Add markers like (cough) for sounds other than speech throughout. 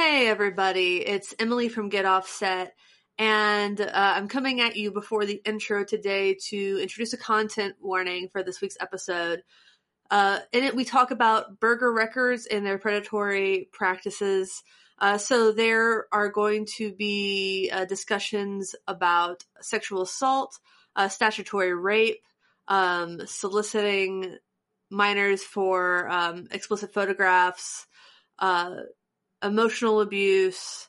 Hey, everybody, it's Emily from Get Offset, and uh, I'm coming at you before the intro today to introduce a content warning for this week's episode. Uh, in it, we talk about burger records and their predatory practices. Uh, so, there are going to be uh, discussions about sexual assault, uh, statutory rape, um, soliciting minors for um, explicit photographs, uh, emotional abuse,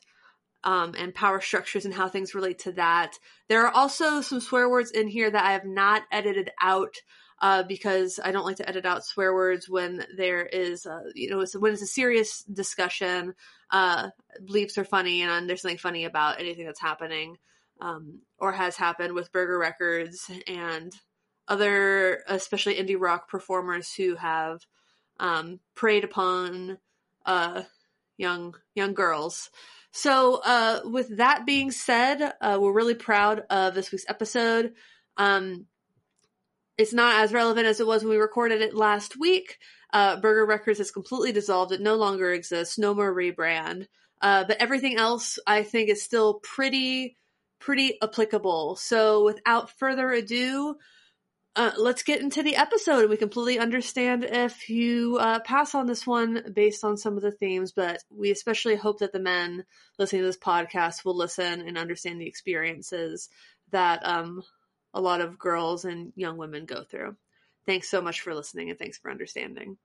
um, and power structures and how things relate to that. There are also some swear words in here that I have not edited out uh, because I don't like to edit out swear words when there is, uh, you know, it's, when it's a serious discussion. Uh, bleeps are funny, and there's something funny about anything that's happening um, or has happened with Burger Records and other, especially indie rock performers who have um, preyed upon uh, young young girls. So, uh, with that being said, uh, we're really proud of this week's episode. Um, it's not as relevant as it was when we recorded it last week. Uh, Burger Records has completely dissolved. It no longer exists. No more rebrand. Uh, but everything else, I think, is still pretty, pretty applicable. So, without further ado, uh, let's get into the episode. and We completely understand if you uh, pass on this one based on some of the themes, but we especially hope that the men listening to this podcast will listen and understand the experiences that um, a lot of girls and young women go through. Thanks so much for listening and thanks for understanding.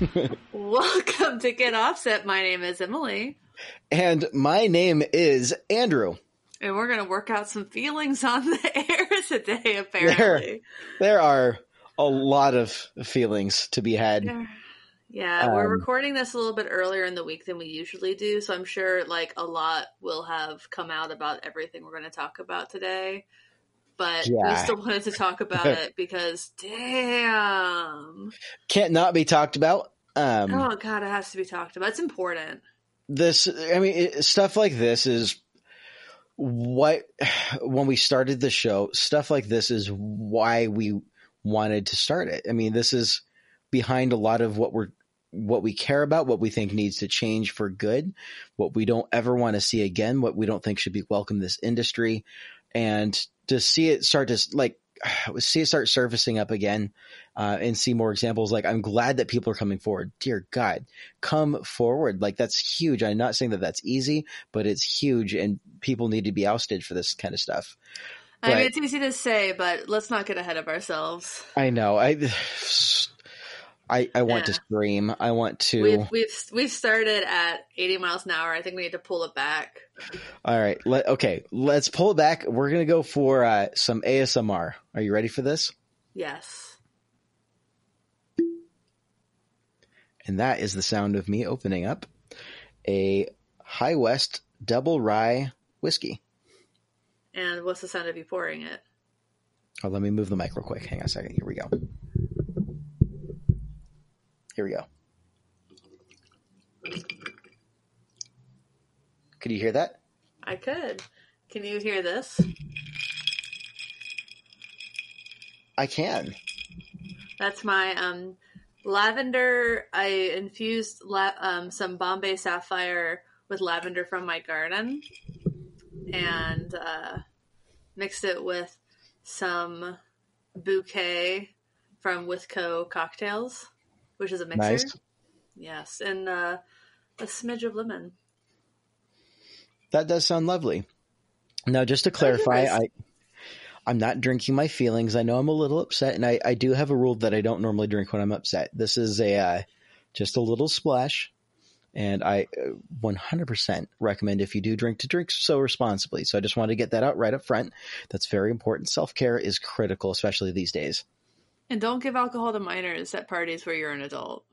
(laughs) Welcome to Get Offset. My name is Emily. And my name is Andrew. And we're going to work out some feelings on the (laughs) air today, apparently. There, there are a lot of feelings to be had. Yeah, um, we're recording this a little bit earlier in the week than we usually do, so I'm sure like a lot will have come out about everything we're going to talk about today. But yeah. we still wanted to talk about (laughs) it because damn. Can't not be talked about. Um, oh god, it has to be talked about. It's important. This I mean it, stuff like this is what (sighs) when we started the show, stuff like this is why we wanted to start it. I mean, this is behind a lot of what we're what we care about, what we think needs to change for good, what we don't ever want to see again, what we don't think should be welcome in this industry, and to see it start to like (sighs) see it start surfacing up again uh, and see more examples like i'm glad that people are coming forward dear god come forward like that's huge i'm not saying that that's easy but it's huge and people need to be ousted for this kind of stuff I mean, it's easy to say, but let's not get ahead of ourselves. I know. I (sighs) I, I want yeah. to scream. I want to. We've, we've we've started at 80 miles an hour. I think we need to pull it back. All right. Let, okay. Let's pull it back. We're gonna go for uh, some ASMR. Are you ready for this? Yes. And that is the sound of me opening up a High West Double Rye whiskey. And what's the sound of you pouring it? Oh, let me move the mic real quick. Hang on a second. Here we go. Here we go. Could you hear that? I could. Can you hear this? I can. That's my um, lavender. I infused la- um, some Bombay Sapphire with lavender from my garden and uh, mixed it with some bouquet from Withco cocktails which is a mixer. Nice. Yes, and uh, a smidge of lemon. That does sound lovely. Now, just to clarify, I I'm not drinking my feelings. I know I'm a little upset, and I, I do have a rule that I don't normally drink when I'm upset. This is a uh, just a little splash, and I 100% uh, recommend if you do drink to drink so responsibly. So I just wanted to get that out right up front. That's very important. Self care is critical, especially these days. And don't give alcohol to minors at parties where you're an adult.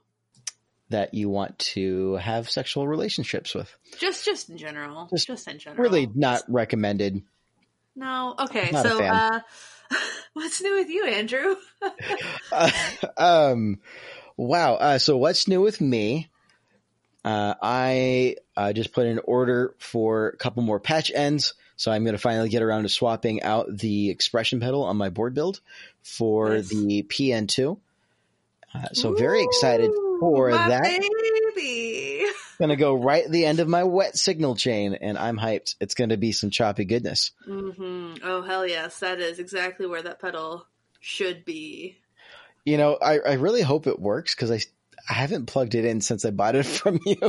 That you want to have sexual relationships with. Just just in general. Just, just in general. Really not recommended. No. Okay. So uh (laughs) what's new with you, Andrew? (laughs) uh, um wow. Uh, so what's new with me? Uh, I uh, just put an order for a couple more patch ends, so I'm going to finally get around to swapping out the expression pedal on my board build for Nice. the PN2. Uh, so very excited for Ooh, that. Baby. To go right at the end of my wet signal chain, and I'm hyped. It's to be some choppy goodness. hmm Oh hell yes, that is exactly where that pedal should be. You know, I, I really hope it works because I I haven't plugged it in since I bought it (laughs) from you.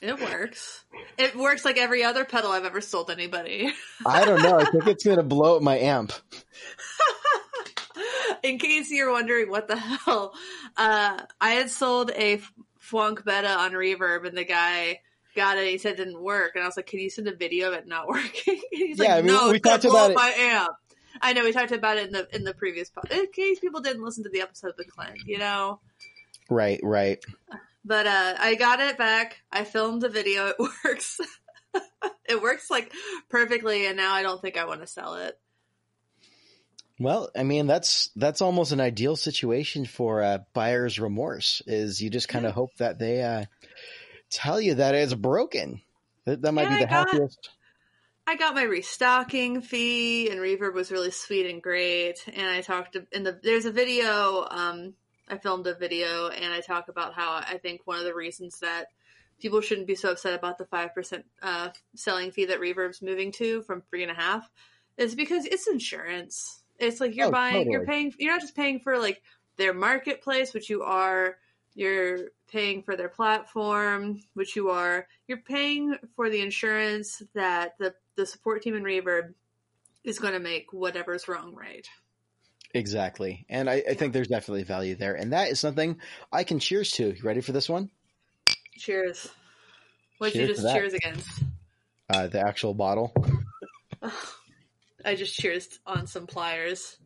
It works. It works like every other pedal I've ever sold anybody. I don't know. I think (laughs) it's going to blow up my amp. (laughs) (laughs) In case you're wondering what the (laughs) hell, uh, I had sold a Fwonk Beta on Reverb, and the guy got it. He said it didn't work, and I was like, "Can you send a video of it not (laughs) working?" He's Yeah, like, I mean, "No, we talked about it- my amp." I know we talked about it in the in the previous pod. In case people didn't listen to the episode with Clint, you know. Right, right. But uh, I got it back. I filmed the video. It works. it works like perfectly, and now I don't think I want to sell it. Well, I mean that's that's almost an ideal situation for uh, buyer's remorse. Is you just kind of hope that they uh, tell you that it's broken. That, that might Yeah, be the got- happiest. I got my restocking fee, and Reverb was really sweet and great. And I talked to, in the there's a video. Um, I filmed a video, and I talk about how I think one of the reasons that people shouldn't be so upset about the five percent uh, selling fee that Reverb's moving to from three and a half is because it's insurance. It's like you're Oh, buying, you're paying, you're not just paying for like their marketplace, which you are. You're paying for their platform, which you are. You're paying for the insurance that the the support team in Reverb is going to make whatever's wrong right. Exactly, and I, I think there's definitely value there, and that is something I can cheers to. You ready for this one? Cheers. What'd Cheers you just cheers against? Uh, the actual bottle. I just cheers on some pliers.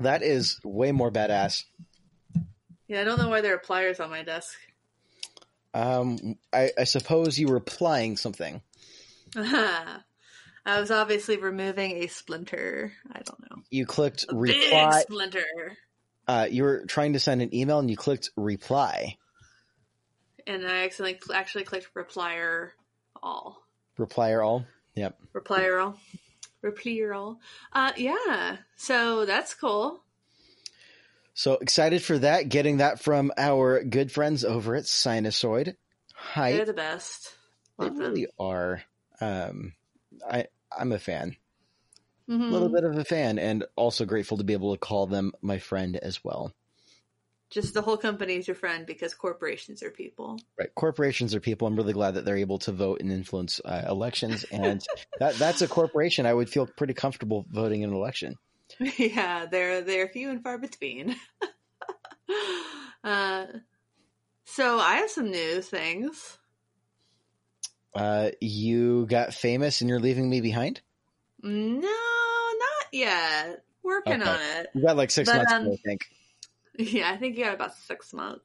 That is way more badass. Yeah, I don't know why there are pliers on my desk. Um, I, I suppose you were applying something. (laughs) I was obviously removing a splinter. I don't know. You clicked A big reply. splinter. Uh, you were trying to send an email, and you clicked reply. And I accidentally actually clicked replier all. Replier all. Yep. Replier all. Replier. Uh, yeah. So that's cool. So excited for that. Getting that from our good friends over at Sinusoid. Hi. They're the best. They Love them. really are. Um, I I'm a fan, a Mhm. little bit of a fan, and also grateful to be able to call them my friend as well. Just the whole company is your friend because corporations are people. Right, corporations are people. I'm really glad that they're able to vote and influence uh, elections, and (laughs) that that's a corporation. I would feel pretty comfortable voting in an election. (laughs) yeah, they're they're few and far between. (laughs) uh, so I have some news things. Uh, you got famous, and you're leaving me behind. No, not yet. Working Okay. on it. You got like six But, months, um, ago, I think. (laughs) Yeah, I think you got about six months.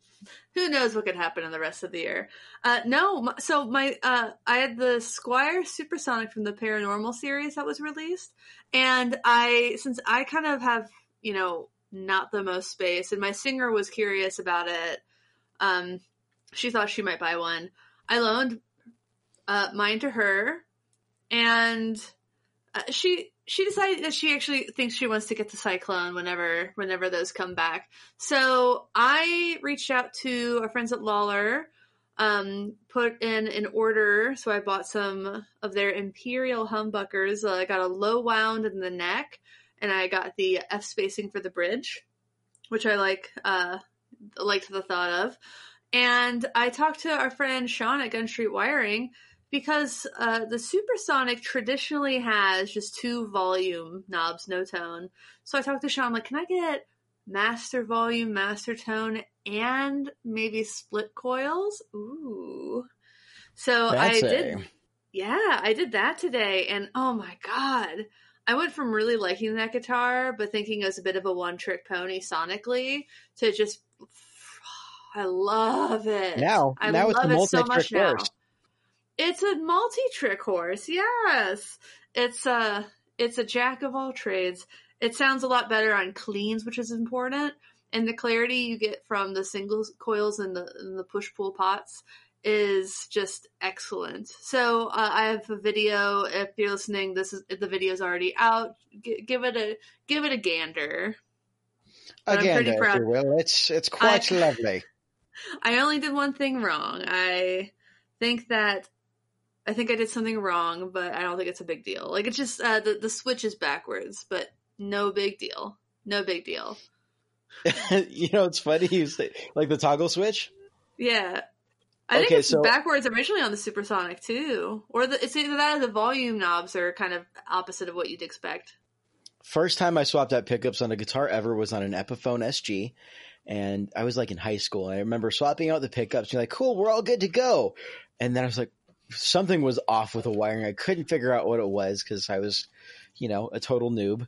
Who knows what could happen in the rest of the year? Uh, no, so my uh, I had the Squier Supersonic from the Paranormal series that was released, and I since I kind of have you know not the most space, and my singer was curious about it. Um, she thought she might buy one. I loaned uh, mine to her, and uh, she she decided that she actually thinks she wants to get the Cyclone whenever whenever those come back. So I reached out to our friends at Lollar, um, put in an order. So I bought some of their Imperial humbuckers. Uh, I got a low wound in the neck, and I got the F spacing for the bridge, which I like uh, liked the thought of. And I talked to our friend Sean at Gun Street Wiring because uh, the Supersonic traditionally has just two volume knobs, no tone. So I talked to Sean, I'm like, can I get master volume, master tone, and maybe split coils? Ooh. So I Fancy. did, yeah, I did that today, and oh my god. I went from really liking that guitar, but thinking it was a bit of a one trick pony sonically, to just, (sighs) I love it. Now, I now it's love a it so much now. It's a multi-trick horse. Yes, it's a it's a jack of all trades. It sounds a lot better on cleans, which is important. and the clarity you get from the single coils and the and the push pull pots is just excellent. So uh, I have a video. If you're listening, this is the video's already out. G- give it a give it a gander. But I'm pretty if proud- you will, it's it's quite I- lovely. (laughs) I only did one thing wrong. I think that I think I did something wrong, but I don't think it's a big deal. Like it's just uh, the the switch is backwards, but no big deal. No big deal. (laughs) you know, it's funny you say like the toggle switch. Yeah. I think it's so- backwards originally on the Supersonic too, or the, it's either that or the volume knobs are kind of opposite of what you'd expect. First time I swapped out pickups on a guitar ever was on an Epiphone SG, and I was like in high school. And I remember swapping out the pickups. And you're like, "Cool, we're all good to go." And then I was like, something was off with the wiring. I couldn't figure out what it was because I was, you know, a total noob.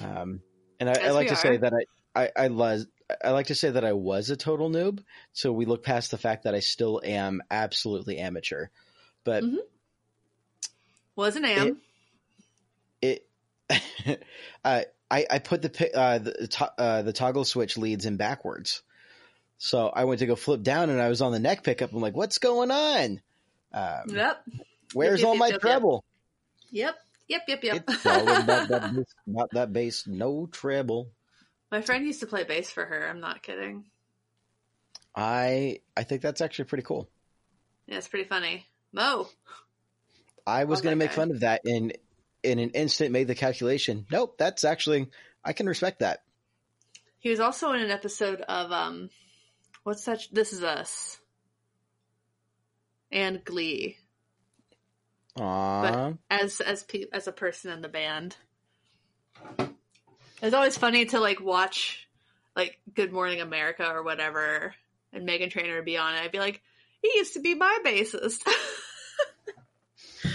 Um, and I, I like to say that I, I, I was. I like to say that I was a total noob, so we look past the fact that I still am absolutely amateur. But Mhm. Was an am. it uh, (laughs) I I put the uh, the to- uh, the toggle switch leads in backwards. So I went to go flip down and I was on the neck pickup. I'm like, what's going on? Um, yep. where's yep, all yep, my yep, yep. treble? Yep. Yep. Yep. Yep. It's all about that, bass, about that (laughs) bass, no treble. My friend used to play bass for her. I'm not kidding. I I think that's actually pretty cool. Yeah, it's pretty funny. Mo. I was Love going to make guy. fun of that and in an instant made the calculation. Nope, that's actually I can respect that. He was also in an episode of um, what's that? This is Us. And Glee Aww. as as pe- as a person in the band. It's always funny to like watch like Good Morning America or whatever, and Meghan Trainor would be on it. I'd be like, he used to be my bassist.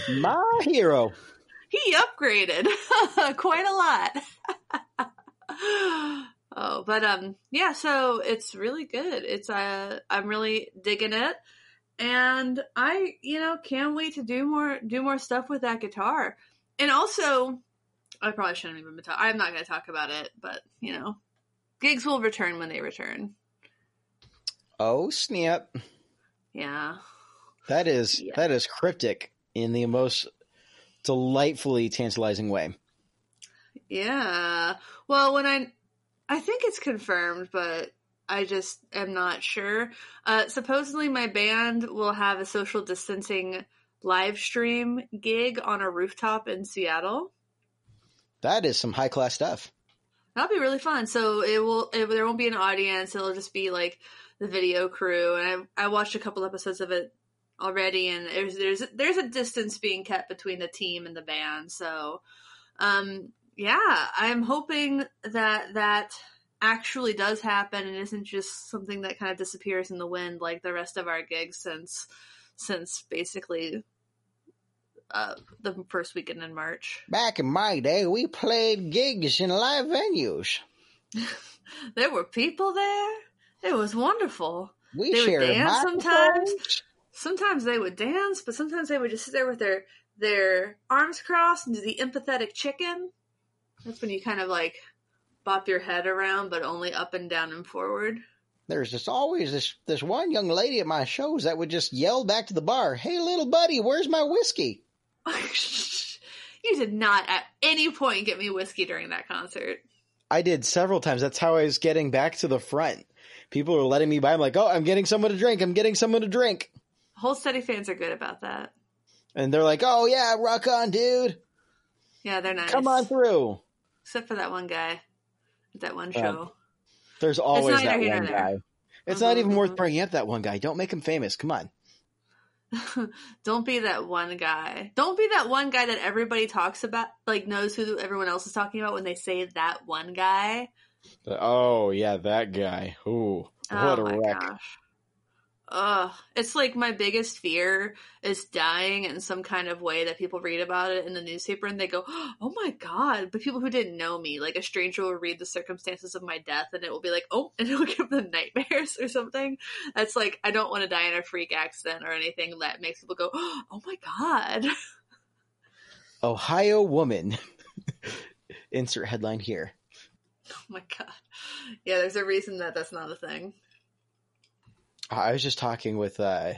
(laughs) my hero. he upgraded (laughs) quite a lot. (laughs) oh, but um, yeah. So it's really good. It's uh, I'm really digging it, and I, you know, can't wait to do more, do more stuff with that guitar. And also, I probably shouldn't even. Be talk- I'm not going to talk about it, but you know, gigs will return when they return. Oh snap. Yeah. That is Yeah. that is cryptic in the most delightfully tantalizing way. Yeah. Well, when I, I think it's confirmed, but I just am not sure. Uh, supposedly, my band will have a social distancing live stream gig on a rooftop in Seattle. That is some high class stuff. That'll be really fun. So it will. It, there won't be an audience. It'll just be like the video crew. And I, I watched a couple episodes of it already, and there's there's there's a distance being kept between the team and the band. So, um, yeah, I'm hoping that that actually does happen and isn't just something that kind of disappears in the wind like the rest of our gigs since since basically uh, the first weekend in March. Back in my day, we played gigs in live venues. (laughs) There were people there. It was wonderful. We They would dance sometimes. Sometimes they would dance, but sometimes they would just sit there with their their arms crossed and do the empathetic chicken. That's when you kind of like bop your head around, but only up and down and forward. There's just always this this one young lady at my shows that would just yell back to the bar, "Hey, little buddy, where's my whiskey?" (laughs) you did not at any point get me whiskey during that concert. I did several times. That's how I was getting back to the front. People were letting me by. I'm like, "Oh, I'm getting someone to drink. I'm getting someone to drink." Hold Steady fans are good about that. And they're like, "Oh yeah, rock on, dude. Yeah, they're nice. Come on through." Except for that one guy that one show. There's always that one guy. It's not even worth mhm. bringing up that one guy. Don't make him famous. Come on. (laughs) Don't be that one guy. Don't be that one guy that everybody talks about, like knows who everyone else is talking about when they say that one guy. Oh yeah, that guy. Ooh, what oh a wreck. gosh. Ugh. It's like my biggest fear is dying in some kind of way that people read about it in the newspaper and they go, oh my god. But people who didn't know me, like a stranger will read the circumstances of my death and it will be like, oh, (laughs) and it will give them nightmares or something. That's like, I don't want to die in a freak accident or anything that makes people go, oh my god. (laughs) Ohio woman. (laughs) Insert headline here. Oh my god. Yeah, there's a reason that that's not a thing. I was just talking with. uh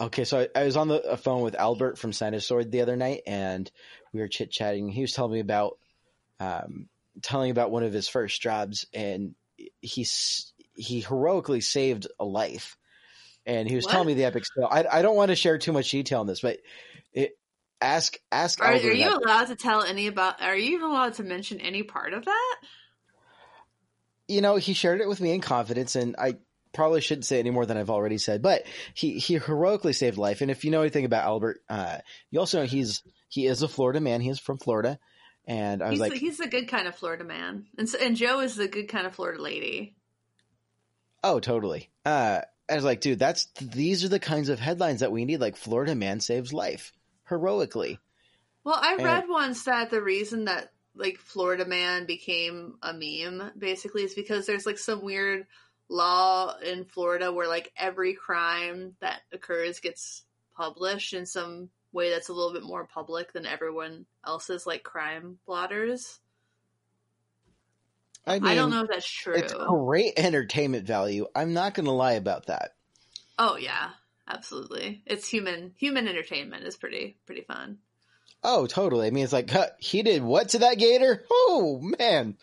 Okay, so I, I was on the a phone with Albert from Sinusoid the other night, and we were chit chatting. He was telling me about, um, telling about one of his first jobs, and he's he heroically saved a life. And he was What? telling me the epic story. I, I don't want to share too much detail on this, but it, ask ask Are, are you about- allowed to tell any about? Are you even allowed to mention any part of that? you know, he shared it with me in confidence, and I probably shouldn't say any more than I've already said. But he he heroically saved life, and if you know anything about Albert, uh, you also know he's he is a Florida man. He is from Florida, and I was He's like, the, he's the good kind of Florida man, and so, and Joe is the good kind of Florida lady. oh, totally. Uh, I was like, dude, that's these are the kinds of headlines that we need. Like, Florida man saves life heroically. Well, I And- read once that the reason that like Florida Man became a meme basically is because there's like some weird law in Florida where like every crime that occurs gets published in some way that's a little bit more public than everyone else's like crime blotters. I mean, I don't know if that's true. It's great entertainment value. I'm not going to lie about that. Oh yeah, absolutely. It's human human entertainment is pretty pretty fun. Oh, totally. I mean, it's like he did what to that gator? Oh man.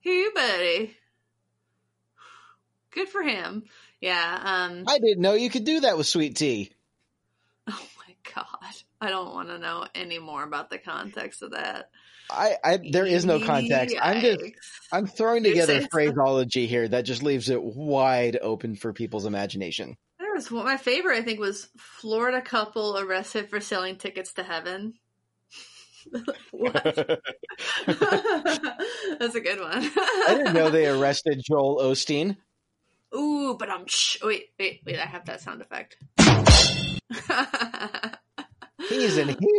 Hey buddy. Good for him. Yeah, um I didn't know you could do that with sweet tea. (laughs) Oh my god. I don't want to know any more about the context of that. I, I there is no context. I'm just I'm throwing together phraseology here that just leaves it wide open for people's imagination. There was one, my favorite, I think, was Florida couple arrested for selling tickets to heaven. (laughs) what? (laughs) That's a good one. I didn't know they arrested Joel Osteen. Ooh, but I'm. Sh- wait, wait, wait! I have that sound effect. He's in. (laughs) here.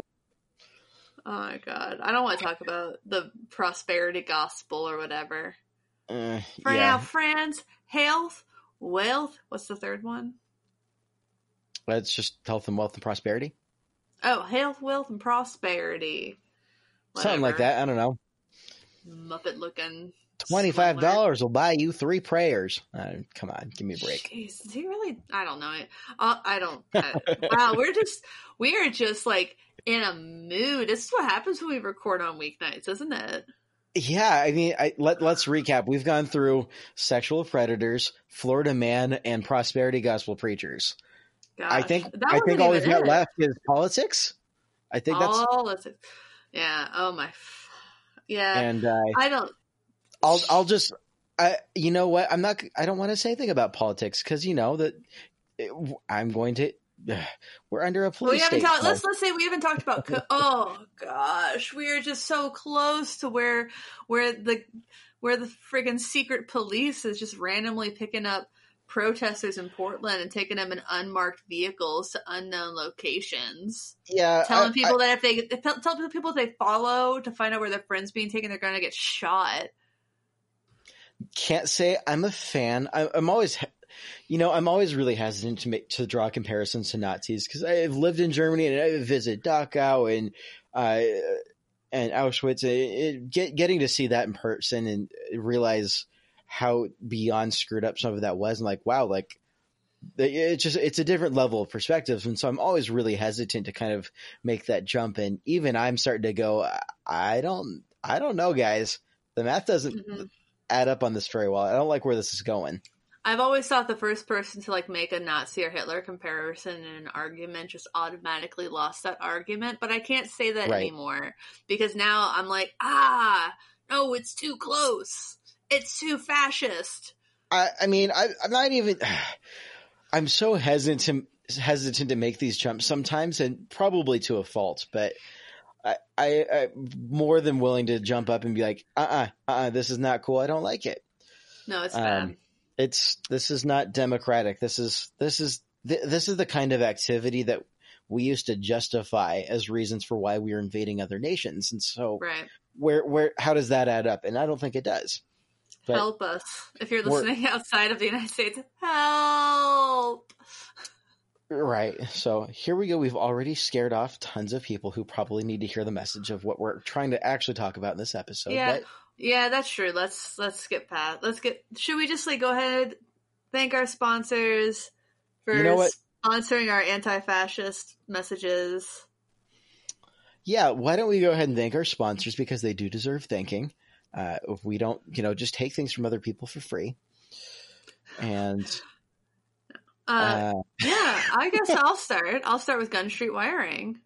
Oh my god! I don't want to talk about the prosperity gospel or whatever. Uh, For now, friends, health, wealth. What's the third one? that's just health and wealth and prosperity. Oh, health, wealth, and prosperity. Something like that. I don't know. Muppet looking. Twenty five dollars will buy you three prayers. Uh, come on, give me a break. Jeez, is he really? I don't know. Uh, I don't. I, (laughs) wow, we're just we are just like in a mood. This is what happens when we record on weeknights, isn't it? Yeah, I mean, I, let let's recap. We've gone through sexual predators, Florida man, and prosperity gospel preachers. Gosh, I think I think all we've got it. left is politics. I think that's all that's it. Yeah. Oh my. Yeah. and uh, I don't. I'll I'll just I you know what I'm not I don't want to say anything about politics because you know that eh, it, I'm going to we're under a Well, we police haven't talked. Let's let's say we haven't talked about. Co- (laughs) oh gosh, we are just so close to where where the where the friggin' secret police is just randomly picking up protesters in Portland and taking them in unmarked vehicles to unknown locations, yeah, telling I- people that if they tell people if they follow to find out where their friend's being taken, they're going to get shot. Can't say I'm a fan. I, I'm always, you know, I'm always really hesitant to make to draw comparisons to Nazis because I've lived in Germany and I visited Dachau and uh, and Auschwitz. It, it, get, getting to see that in person and realize how beyond screwed up some of that was, and like, wow, like it's just it's a different level of perspective, and so I'm always really hesitant to kind of make that jump. And even I'm starting to go, I don't, I don't know, guys. The math doesn't Mhm. Add up on this very well. I don't like where this is going. I've always thought the first person to like make a Nazi or Hitler comparison in an argument just automatically lost that argument, but I can't say that Right. anymore because now I'm like, ah, no, it's too close. It's too fascist. I, I mean, I, I'm not even. (sighs) I'm so hesitant hesitant to make these jumps sometimes, and probably to a fault. But I, I, I'm more than willing to jump up and be like, uh, uh-uh, uh, uh this is not cool. I don't like it. No, it's Um, bad. It's this is not democratic. This is this is th- this is the kind of activity that we used to justify as reasons for why we are invading other nations. And so, Right. where where how does that add up? And I don't think it does. But- Help us. If you're listening (laughs) outside of the United States, help. Right. So here we go. We've already scared off tons of people who probably need to hear the message of what we're trying to actually talk about in this episode. Yeah. But Yeah, that's true. Let's let's skip past. Let's get. Should we just like go ahead, thank our sponsors for You know sponsoring our anti-fascist messages? yeah, why don't we go ahead and thank our sponsors because they do deserve thanking. Uh, if we don't, you know, just take things from other people for free. And Uh, uh, yeah, I guess (laughs) I'll start. I'll start with Gun Street Wiring.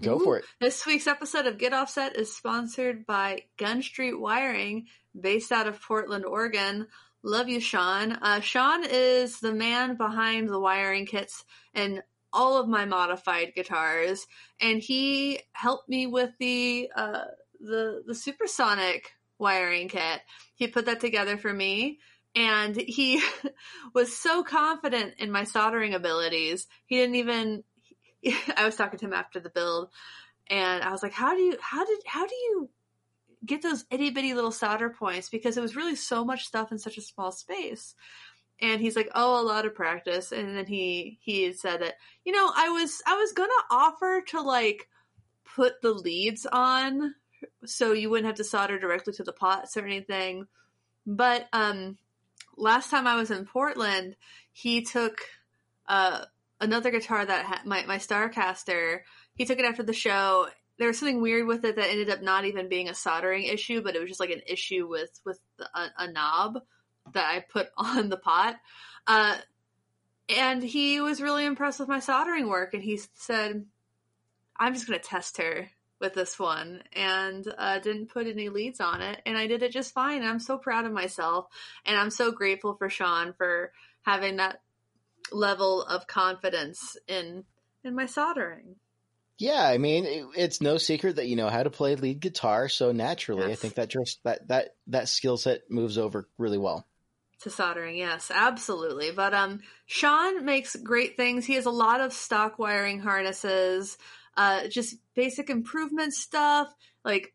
go Ooh. for it. This week's episode of Get Offset is sponsored by Gun Street Wiring, based out of Portland, Oregon. Love you, Sean. Uh, Sean is the man behind the wiring kits and all of my modified guitars, and he helped me with the uh, the the supersonic wiring kit. He put that together for me, and he (laughs) was so confident in my soldering abilities. He didn't even. (laughs) I was talking to him after the build, and I was like, "How do you? How did? How do you?" get those itty bitty little solder points because it was really so much stuff in such a small space and he's like oh a lot of practice and then he he said that you know i was i was gonna offer to like put the leads on so you wouldn't have to solder directly to the pots or anything but um last time i was in portland he took uh another guitar that had my, my starcaster. He took it after the show. There was something weird with it that ended up not even being a soldering issue, but it was just like an issue with with the, a, a knob that I put (laughs) on the pot. Uh, and he was really impressed with my soldering work, and he said, "I'm just going to test her with this one," and uh, didn't put any leads on it, and I did it just fine. And I'm so proud of myself, and I'm so grateful for Sean for having that level of confidence in in my soldering. Yeah, I mean, it, it's no secret that you know how to play lead guitar, so naturally, I think that just that that that skill set moves over really well. to soldering yes absolutely but um sean makes great things he has a lot of stock wiring harnesses uh just basic improvement stuff like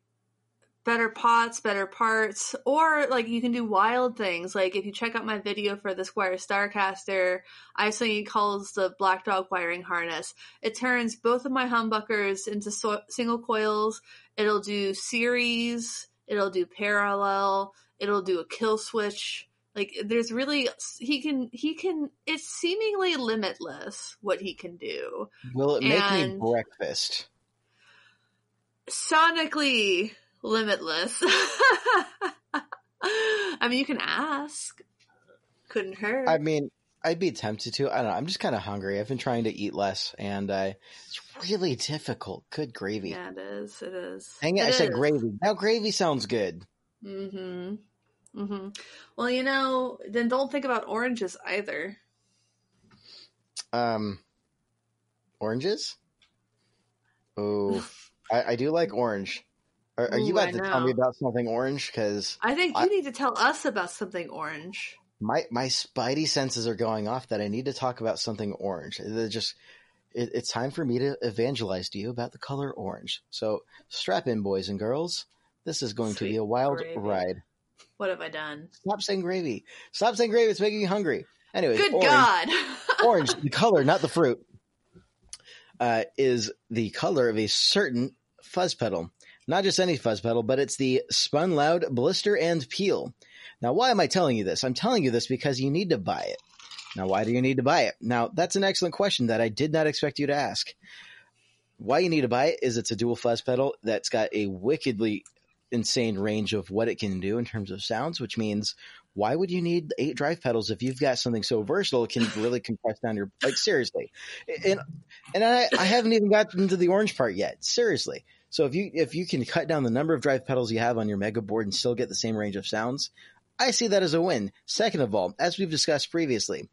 better pots better parts or like you can do wild things. Like if you check out my video for the squier starcaster i have something he calls the black dog wiring harness. It turns both of my humbuckers into so- single coils. It'll do series. It'll do parallel. It'll do a kill switch like there's really he can he can it's seemingly limitless what he can do Will it make And- me breakfast? sonically limitless (laughs) i mean you can ask couldn't hurt I mean, I'd be tempted to. I don't know. I'm just kind of hungry. I've been trying to eat less, and uh, it's really difficult. Good gravy. yeah it is it is Dang it, I It said gravy. Now gravy sounds good. mm-hmm mm-hmm well you know then don't think about oranges either Um, oranges. Oh, (laughs) I, I do like orange. Are, are you Ooh, about I to tell me about something orange? Because i think you I- need to tell us about something orange my my spidey senses are going off that I need to talk about something orange. They're just it, it's time for me to evangelize to you about the color orange. So strap in, boys and girls. This is going to be a wild gravy. ride. What have i done Stop saying gravy. Stop saying gravy. It's making me hungry. Anyway, good orange, god (laughs) orange, the color, not the fruit, uh, is the color of a certain fuzz pedal. Not just any fuzz pedal, but it's the Spun Loud Blister and Peel. Now, why am I telling you this? I'm telling you this because you need to buy it. Now, why do you need to buy it? Now, that's an excellent question that I did not expect you to ask. Why you need to buy it is it's a dual fuzz pedal that's got a wickedly insane range of what it can do in terms of sounds, which means why would you need eight drive pedals if you've got something so versatile it can really compress down your like seriously. And and I, I haven't even gotten to the orange part yet seriously. So if you if you can cut down the number of drive pedals you have on your mega board and still get the same range of sounds i see that as a win. Second of all as we've discussed previously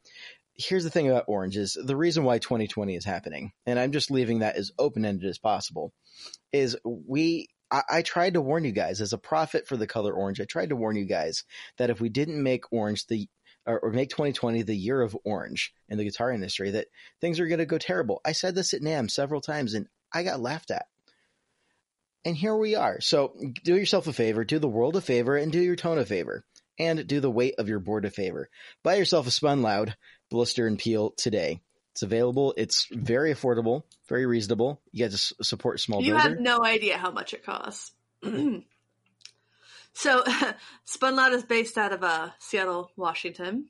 here's the thing about orange is the reason why 2020 is happening and i'm just leaving that as open-ended as possible is we I, I tried to warn you guys as a prophet for the color orange. I tried to warn you guys that if we didn't make orange the or, or make 2020 the year of orange in the guitar industry, that things are going to go terrible. I said this at NAMM several times, and I got laughed at. And here we are. So do yourself a favor, do the world a favor, and do your tone a favor. and do the weight of your board a favor. Buy yourself a Spun Loud blister and peel today. It's available. It's very affordable, very reasonable. You get to support small You builder. have no idea how much it costs. (clears throat) so, (laughs) Spun Loud is based out of uh, Seattle, Washington,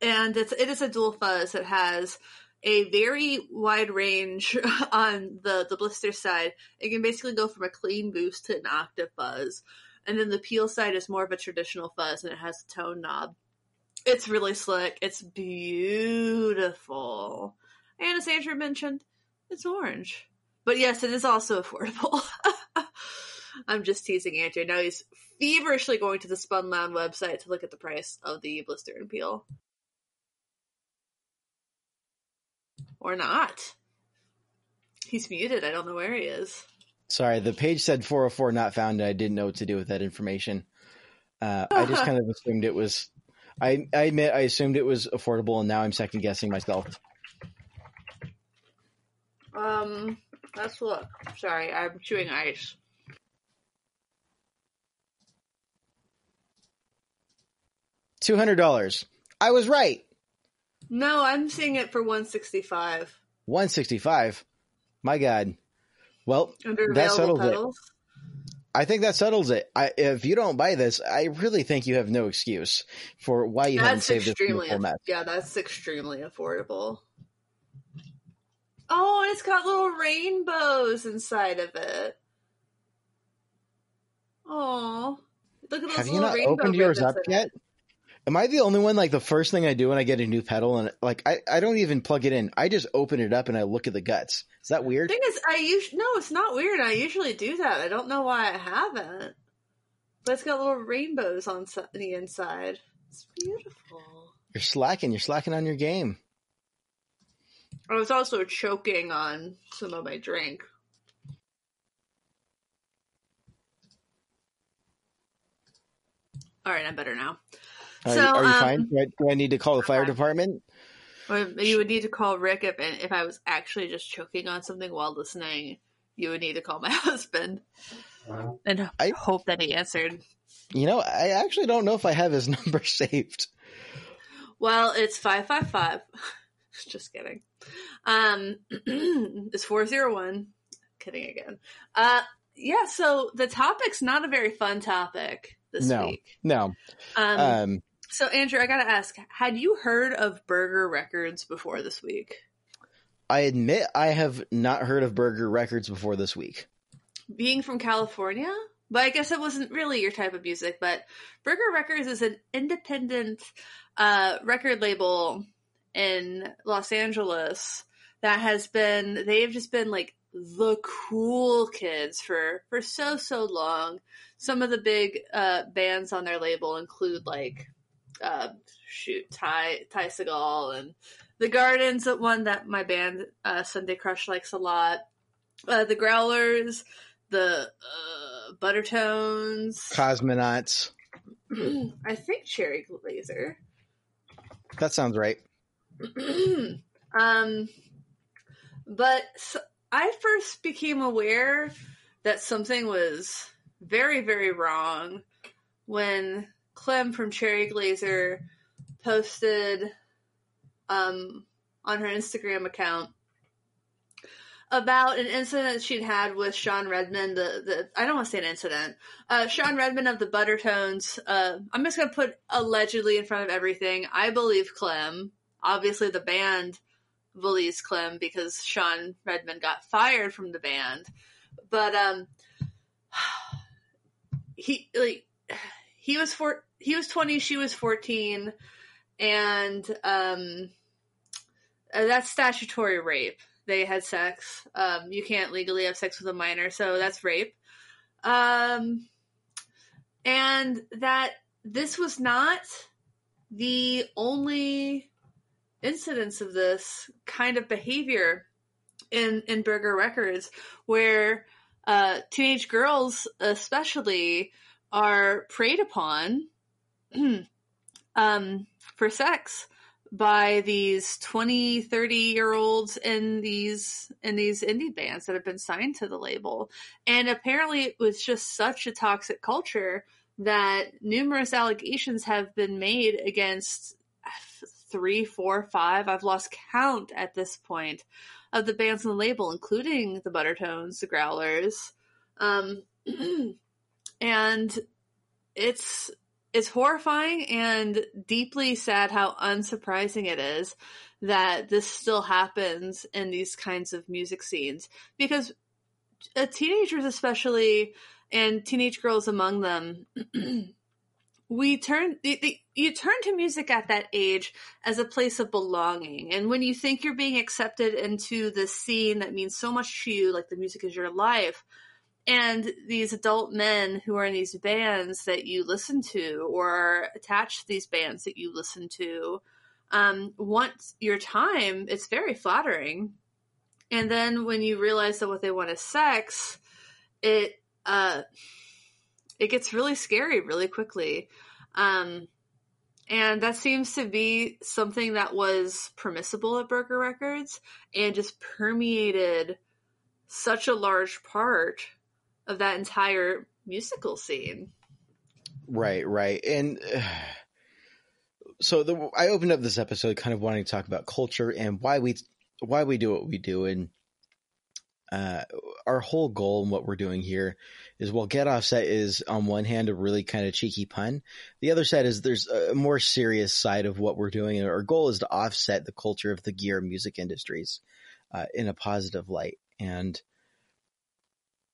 and it's it is a dual fuzz. It has a very wide range (laughs) on the the blister side. It can basically go from a clean boost to an octave fuzz, and then the peel side is more of a traditional fuzz, and it has a tone knob. It's really slick. It's beautiful, and as Andrew mentioned, it's orange. But yes, it is also affordable. (laughs) I'm just teasing Andrew. Now he's feverishly going to the Spun Loud website to look at the price of the blister and peel. Or not. He's muted. I don't know where he is. Sorry, the page said 404 not found, and I didn't know what to do with that information. Uh, I just (laughs) kind of assumed it was. I, I admit I assumed it was affordable, and now I'm second guessing myself. Um, let's look. Sorry, I'm chewing ice. Two hundred dollars. I was right. No, I'm seeing it for 165 One sixty five. My God. Well, under That settles it. I think that settles it. I, if you don't buy this, I really think you have no excuse for why you haven't saved this the mess. yeah, that's extremely affordable. Oh, and it's got little rainbows inside of it. Oh, look at those Have you little not rainbow opened yours up yet? Am I the only one? Like the first thing I do when I get a new pedal, and like I, I don't even plug it in. I just open it up and I look at the guts. Is that weird? Thing is, I usually no, it's not weird. I usually do that. I don't know why I haven't, but it's got little rainbows on the inside. It's beautiful. You're slacking. You're slacking on your game. I was also choking on some of my drink. All right, I'm better now. Are, So, you- are you um, fine? Do I, do I need to call the fire department? You would need to call Rick if if I was actually just choking on something while listening. You would need to call (laughs) my husband and I- hope that he answered. You know, I actually don't know if I have his (laughs) number saved. Well, it's five five five. (laughs) Just kidding. Um, (clears throat) it's four zero one. Kidding again. Uh, yeah. So the topic's not a very fun topic this No. week. No. Um, Um, so Andrew, I gotta ask: Had you heard of Burger Records before this week? I admit I have not heard of Burger Records before this week. being from California, but I guess it wasn't really your type of music. But Burger Records is an independent uh, record label in Los Angeles that has been they've just been like the cool kids for for so so long. Some of the big uh, bands on their label include like uh, shoot Ty Ty Segall and the Gardens, one that my band uh, Sunday Crush likes a lot. Uh, the Growlers, the uh, Buttertones. Cosmonauts. (clears throat) I think Cherry Glazerr. That sounds right. (clears throat) um, but I first became aware that something was very, very wrong when Clem from Cherry Glazerr posted um, on her Instagram account about an incident she'd had with Sean Redmond. The, the I don't want to say an incident. Uh, Sean Redmond of the Buttertones. Uh, I'm just gonna put allegedly in front of everything. I believe Clem. Obviously, the band believes Clem because Sean Redmond got fired from the band. But um, (sighs) he like (sighs) he was four. He was 20. She was 14, and um, uh, that's statutory rape they had sex. Um, you can't legally have sex with a minor, so that's rape. Um, and that this was not the only incidence of this kind of behavior in in Burger Records, where uh, teenage girls, especially, are preyed upon (clears throat) um, for sex by these 20 30 year olds in these in these indie bands that have been signed to the label and apparently it was just such a toxic culture that numerous allegations have been made against three, four, five, I've lost count at this point, of the bands on the label, including the Buttertones, the Growlers. Um, (clears throat) and it's it's horrifying and deeply sad how unsurprising it is that this still happens in these kinds of music scenes. Because uh, teenagers especially and teenage girls among them (clears throat) we turn you turn to music at that age as a place of belonging. And when you think you're being accepted into the scene that means so much to you like the music is your life and these adult men who are in these bands that you listen to or are attached to these bands that you listen to um, want your time it's very flattering and then when you realize that what they want is sex it uh it gets really scary really quickly. Um, and that seems to be something that was permissible at Burger Records and just permeated such a large part of that entire musical scene. Right, right. And uh, (sighs) so the, I opened up this episode kind of wanting to talk about culture and why we why we do what we do and uh, our whole goal and what we're doing here is well, get offset is on one hand a really kind of cheeky pun the other side is there's a more serious side of what we're doing and our goal is to offset the culture of the gear music industries uh, in a positive light and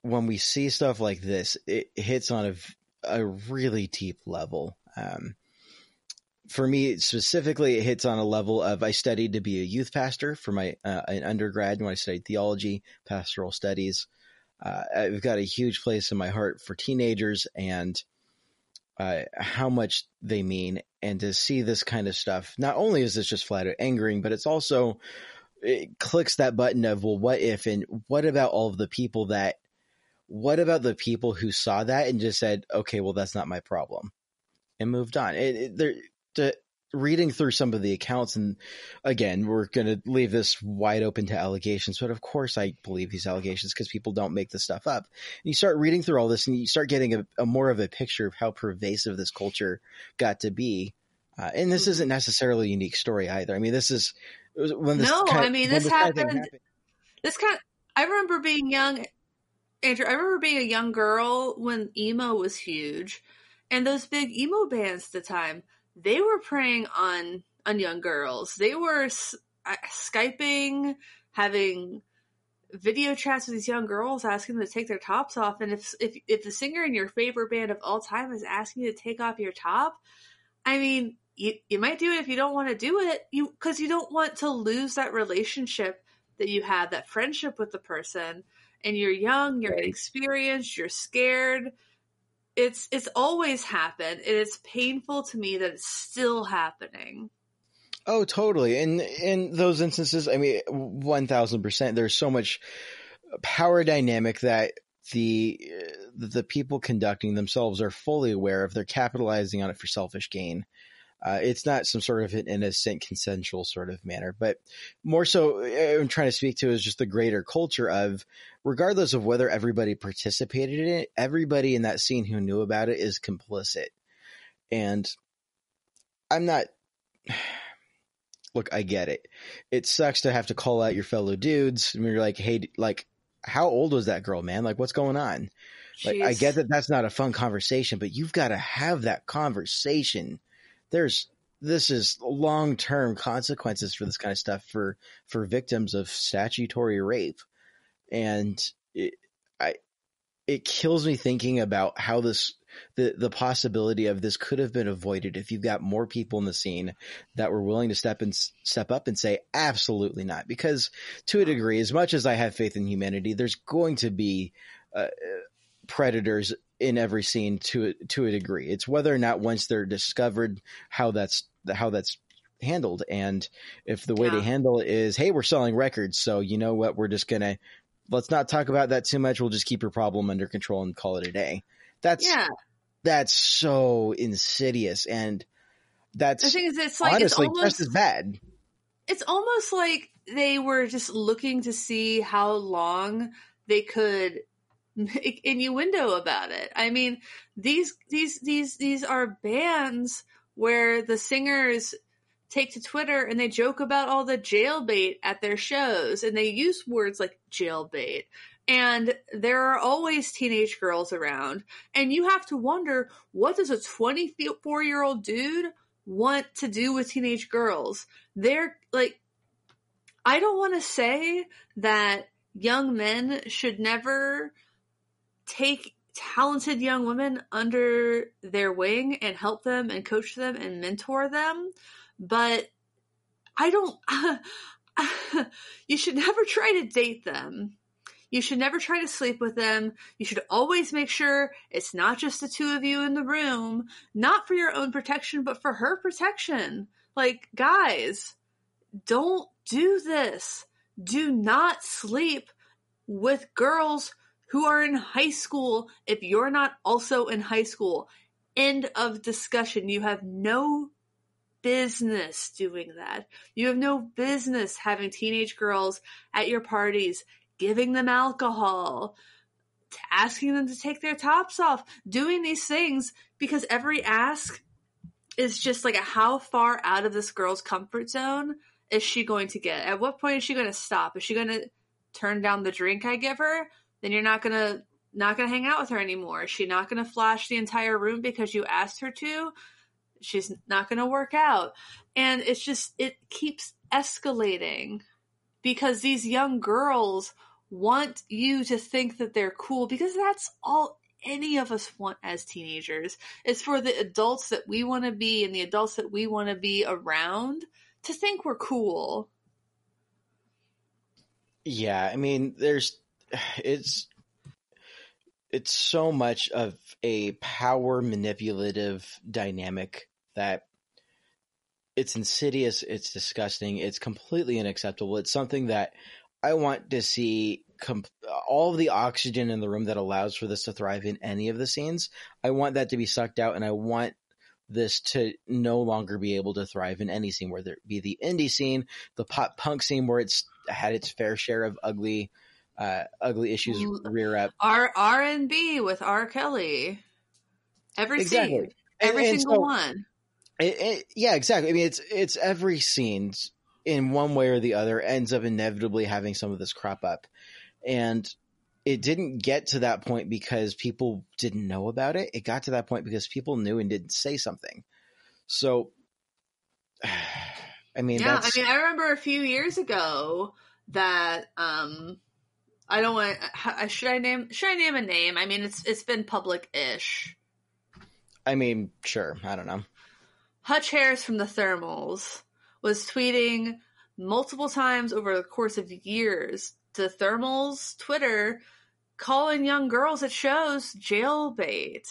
when we see stuff like this it hits on a, a really deep level um, for me specifically, it hits on a level of I studied to be a youth pastor for my uh, an undergrad when I studied theology, pastoral studies. Uh, I've got a huge place in my heart for teenagers and uh, how much they mean, and to see this kind of stuff. Not only is this just flat out angering, but it's also it clicks that button of well, what if, and what about all of the people that, what about the people who saw that and just said, okay, well, that's not my problem, and moved on. It, it, there, to reading through some of the accounts and again we're going to leave this wide open to allegations but of course i believe these allegations because people don't make this stuff up and you start reading through all this and you start getting a, a more of a picture of how pervasive this culture got to be uh, and this isn't necessarily a unique story either i mean this is when this no kind of, i mean this, this happened, happened this kind of, i remember being young andrew i remember being a young girl when emo was huge and those big emo bands at the time they were preying on on young girls. They were uh, skyping, having video chats with these young girls, asking them to take their tops off. And if if if the singer in your favorite band of all time is asking you to take off your top, I mean, you you might do it if you don't want to do it. You because you don't want to lose that relationship that you had, that friendship with the person. And you're young, you're inexperienced, you're scared. It's it's always happened and it's painful to me that it's still happening. Oh totally. And in those instances i mean 1000% there's so much power dynamic that the the people conducting themselves are fully aware of. They're capitalizing on it for selfish gain uh, it's not some sort of an innocent consensual sort of manner, but more so uh, I'm trying to speak to is just the greater culture of regardless of whether everybody participated in it, everybody in that scene who knew about it is complicit. And I'm not (sighs) look, I get it. It sucks to have to call out your fellow dudes. I mean, you're like, hey, like, how old was that girl, man? Like, what's going on? Like, I get that that's not a fun conversation, but you've got to have that conversation there's this is long term consequences for this kind of stuff for for victims of statutory rape, and it, I it kills me thinking about how this the the possibility of this could have been avoided if you've got more people in the scene that were willing to step and step up and say absolutely not. Because to a degree as much as I have faith in humanity there's going to be uh, predators in every scene to to a degree. It's whether or not once they're discovered how that's how that's handled, and if the way yeah. to handle it is, hey, we're selling records, so you know what, we're just gonna let's not talk about that too much. We'll just keep your problem under control and call it a day. That's yeah. that's so insidious, and that's the thing is, it's like honestly it's almost, just as bad. It's almost like they were just looking to see how long they could (laughs) innuendo about it. I mean, these these these these are bands where the singers take to Twitter and they joke about all the jailbait at their shows and they use words like jailbait. And there are always teenage girls around. And you have to wonder what does a 24 year old dude want to do with teenage girls? They're like, I don't want to say that young men should never take talented young women under their wing and help them and coach them and mentor them. But I don't, (laughs) you should never try to date them. You should never try to sleep with them. You should always make sure it's not just the two of you in the room, not for your own protection, but for her protection. Like, guys, don't do this. Do not sleep with girls who are in high school if you're not also in high school. End of discussion. You have no business doing that. You have no business having teenage girls at your parties, giving them alcohol, asking them to take their tops off, doing these things because every ask is just like a how far out of this girl's comfort zone is she going to get? At what point is she going to stop? Is she going to turn down the drink I give her? Then you're not gonna not gonna hang out with her anymore. Is she not gonna flash the entire room because you asked her to? She's not gonna work out. And it's just it keeps escalating because these young girls want you to think that they're cool because that's all any of us want as teenagers. It's for the adults that we want to be and the adults that we want to be around to think we're cool. Yeah, I mean, there's it's it's so much of a power manipulative dynamic that it's insidious, it's disgusting, it's completely unacceptable. It's something that I want to see comp- all the oxygen in the room that allows for this to thrive in any of the scenes. I want that to be sucked out, and I want this to no longer be able to thrive in any scene, whether it be the indie scene, the pop punk scene, where it's had its fair share of ugly uh, ugly issues rear up. R R and B with R Kelly. Every exactly. scene, every and, single so, one. It, it, yeah, exactly. I mean, it's it's every scene in one way or the other ends up inevitably having some of this crop up, and it didn't get to that point because people didn't know about it. It got to that point because people knew and didn't say something. So, (sighs) I mean, yeah, I mean, I remember a few years ago that um I don't want. Uh, should I name? Should I name a name? I mean, it's it's been public-ish. I mean, sure. I don't know. Hutch Harris from the Thermals was tweeting multiple times over the course of years to Thermals Twitter, calling young girls at shows jailbait.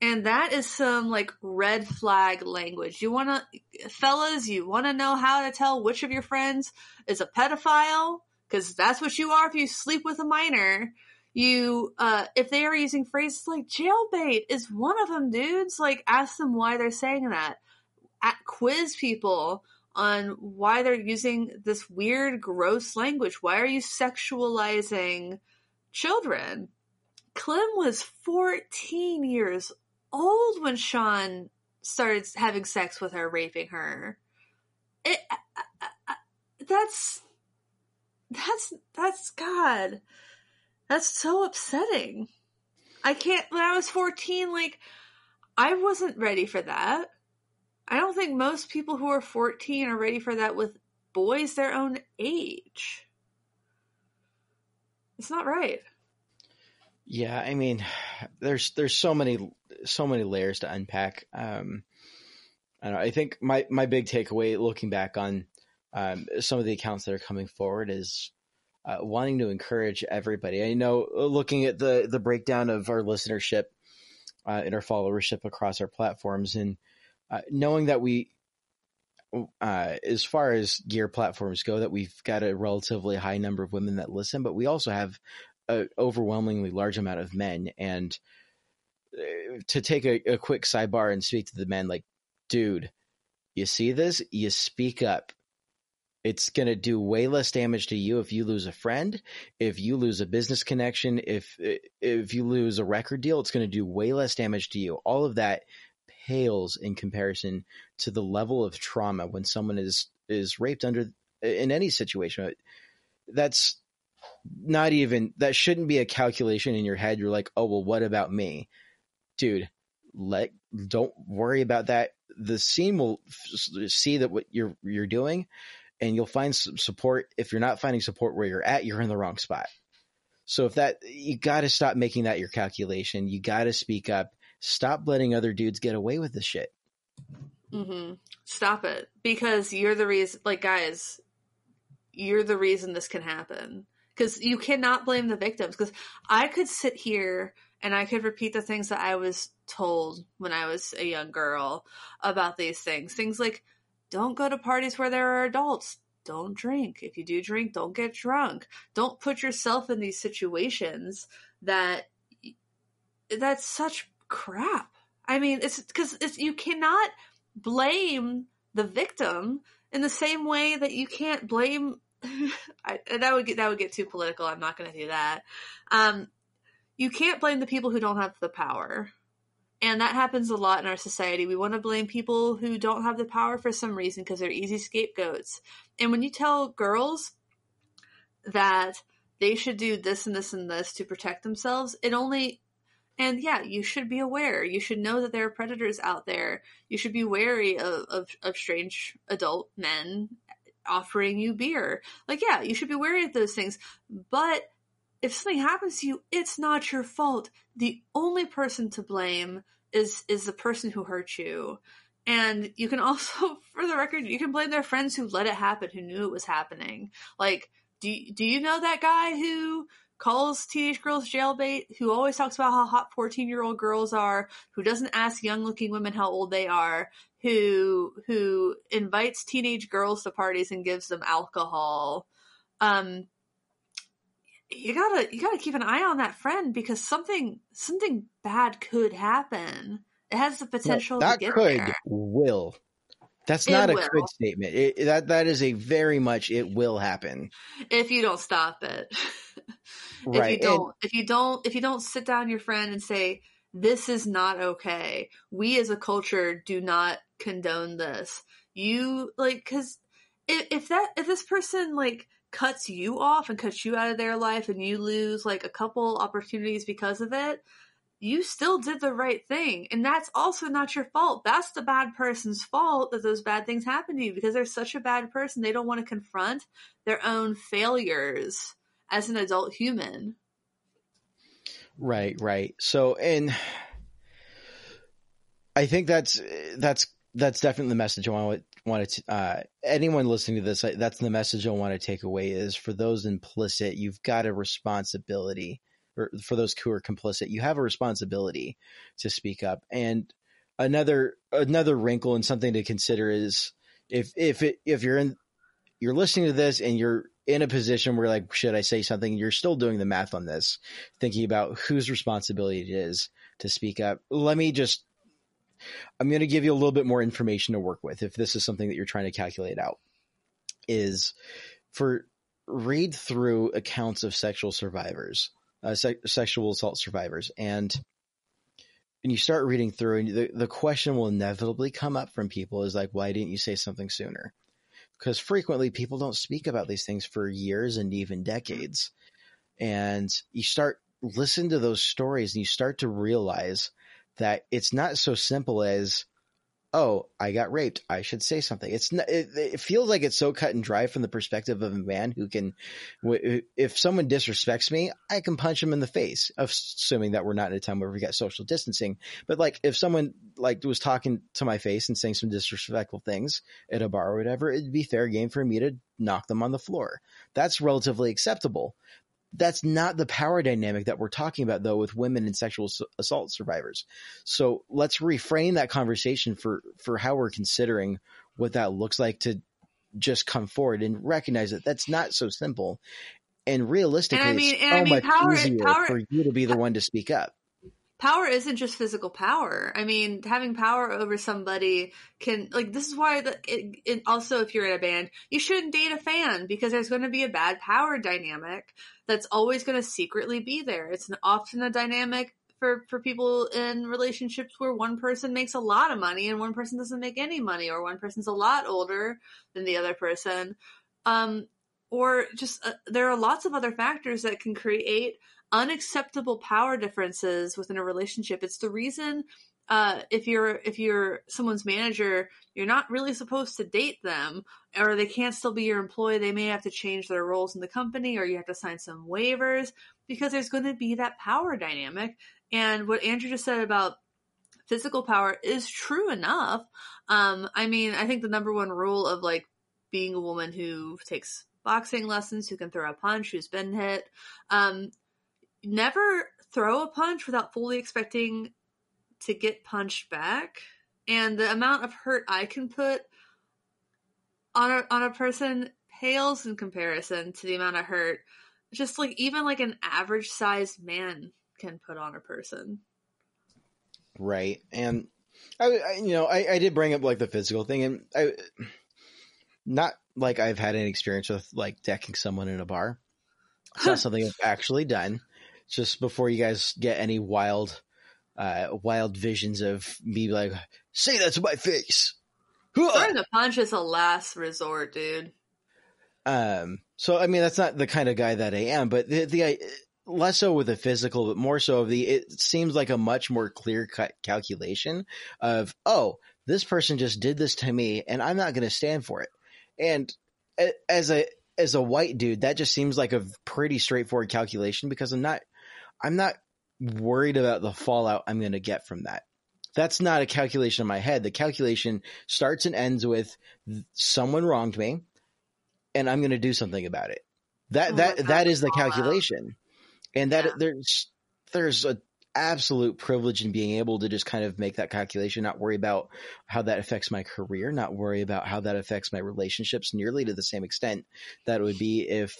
And that is some like red flag language. You want to, fellas, you want to know how to tell which of your friends is a pedophile? Because that's what you are if you sleep with a minor. You, uh, if they are using phrases like jailbait is one of them, dudes. Like, ask them why they're saying that. At, quiz people on why they're using this weird, gross language. Why are you sexualizing children? Clem was 14 years old when Sean started having sex with her, raping her. It, that's that's that's God. That's so upsetting. I can't when I was 14 like I wasn't ready for that. I don't think most people who are 14 are ready for that with boys their own age. It's not right. Yeah, I mean, there's there's so many so many layers to unpack. Um, I, know, I think my my big takeaway, looking back on um, some of the accounts that are coming forward is uh, wanting to encourage everybody. I know uh, looking at the the breakdown of our listenership uh, and our followership across our platforms, and uh, knowing that we, uh, as far as gear platforms go, that we've got a relatively high number of women that listen, but we also have an overwhelmingly large amount of men. And uh, to take a, a quick sidebar and speak to the men, like, dude, you see this? You speak up It's going to do way less damage to you if you lose a friend, if you lose a business connection, if if you lose a record deal, it's going to do way less damage to you. All of that pales in comparison to the level of trauma when someone is is raped under in any situation. That's not even that shouldn't be a calculation in your head. You're like, "Oh, well what about me?" Dude, let don't worry about that. The scene will see that what you're you're doing and you'll find some support. If you're not finding support where you're at, you're in the wrong spot. So if that, you got to stop making that your calculation. You got to speak up. Stop letting other dudes get away with this shit. Mm-hmm. Stop it because you're the reason. Like, guys, you're the reason this can happen. Because you cannot blame the victims. Because I could sit here and I could repeat the things that I was told when I was a young girl about these things. Things like don't go to parties where there are adults. Don't drink. If you do drink, don't get drunk. Don't put yourself in these situations that that's such crap. I mean, it's because it's you cannot blame the victim in the same way that you can't blame. (laughs) I, that would get that would get too political. I'm not going to do that. Um, you can't blame the people who don't have the power. And that happens a lot in our society. We want to blame people who don't have the power for some reason because they're easy scapegoats. And when you tell girls that they should do this and this and this to protect themselves, it only and yeah, you should be aware. You should know that there are predators out there. You should be wary of, of, of strange adult men offering you beer. Like, yeah, you should be wary of those things. But if something happens to you, it's not your fault. The only person to blame is is the person who hurt you. And you can also, (laughs) for the record, you can blame their friends who let it happen, who knew it was happening. Like, do do you know that guy who calls teenage girls jailbait, who always talks about how hot 14 year old girls are, who doesn't ask young looking women how old they are, who, who invites teenage girls to parties and gives them alcohol. Um, you gotta you gotta keep an eye on that friend because something something bad could happen. It has the potential that to get could there. will. That's It not a will. could statement. It, that that is a very much it will happen. if you don't stop it. Right. (laughs) If you don't if you don't if you don't sit down your friend and say this is not okay. We as a culture do not condone this. You like cuz if, if that if this person like cuts you off and cuts you out of their life and you lose like a couple opportunities because of it, you still did the right thing. And that's also not your fault. That's the bad person's fault that those bad things happen to you because they're such a bad person. They don't want to confront their own failures as an adult human. Right, right. So, and I think that's that's that's definitely the message I want want to. Uh, anyone listening to this, that's the message I want to take away is for those implicit, you've got a responsibility, or for those who are complicit, you have a responsibility to speak up. And another another wrinkle and something to consider is if if it if you're in you're listening to this and you're in a position where like should I say something you're still doing the math on this thinking about whose responsibility it is to speak up let me just I'm going to give you a little bit more information to work with if this is something that you're trying to calculate out is for read through accounts of sexual survivors uh, se- sexual assault survivors and and you start reading through and the, the question will inevitably come up from people is like why didn't you say something sooner because frequently people don't speak about these things for years and even decades. And you start listen to those stories and you start to realize that it's not so simple as, oh, I got raped. I should say something. It's not, it, it feels like it's so cut and dry from the perspective of a man who can, if someone disrespects me, I can punch him in the face, assuming that we're not in a time where we got social distancing. But like, if someone like was talking to my face and saying some disrespectful things at a bar or whatever, it'd be fair game for me to knock them on the floor. That's relatively acceptable. That's not the power dynamic that we're talking about though with women and sexual assault survivors. So let's reframe that conversation for for how we're considering what that looks like to just come forward and recognize that that's not so simple. And realistically, And I mean- it's so I mean, much power- easier power- for you to be the uh, one to speak up. Power isn't just physical power. I mean, having power over somebody can like this is why the, it, it, also if you're in a band, you shouldn't date a fan because there's going to be a bad power dynamic that's always going to secretly be there. It's an, often a dynamic for for people in relationships where one person makes a lot of money and one person doesn't make any money or one person's a lot older than the other person. Um or just uh, there are lots of other factors that can create unacceptable power differences within a relationship. It's the reason uh, if you're if you're someone's manager, you're not really supposed to date them, or they can't still be your employee. They may have to change their roles in the company, or you have to sign some waivers because there's going to be that power dynamic. And what Andrew just said about physical power is true enough. Um, I mean, I think the number one rule of like being a woman who takes boxing lessons, who can throw a punch, who's been hit, um, never throw a punch without fully expecting to get punched back. And the amount of hurt I can put on a, on a person pales in comparison to the amount of hurt just like even like an average sized man can put on a person. Right. And I, I you know, I, I did bring up like the physical thing and I not like I've had an experience with like decking someone in a bar. It's not (laughs) something I've actually done just before you guys get any wild, uh, wild visions of me like, say that to my face. Throwing a punch is a last resort, dude. Um, so I mean, that's not the kind of guy that I am, but the, the, less so with the physical, but more so of the, it seems like a much more clear cut calculation of, oh, this person just did this to me and I'm not going to stand for it. And as a, as a white dude, that just seems like a pretty straightforward calculation because I'm not I'm not worried about the fallout I'm going to get from that. That's not a calculation in my head. The calculation starts and ends with someone wronged me and I'm going to do something about it. That, oh, that, that is the calculation. And that yeah. there's, there's a absolute privilege in being able to just kind of make that calculation, not worry about how that affects my career, not worry about how that affects my relationships nearly to the same extent that it would be if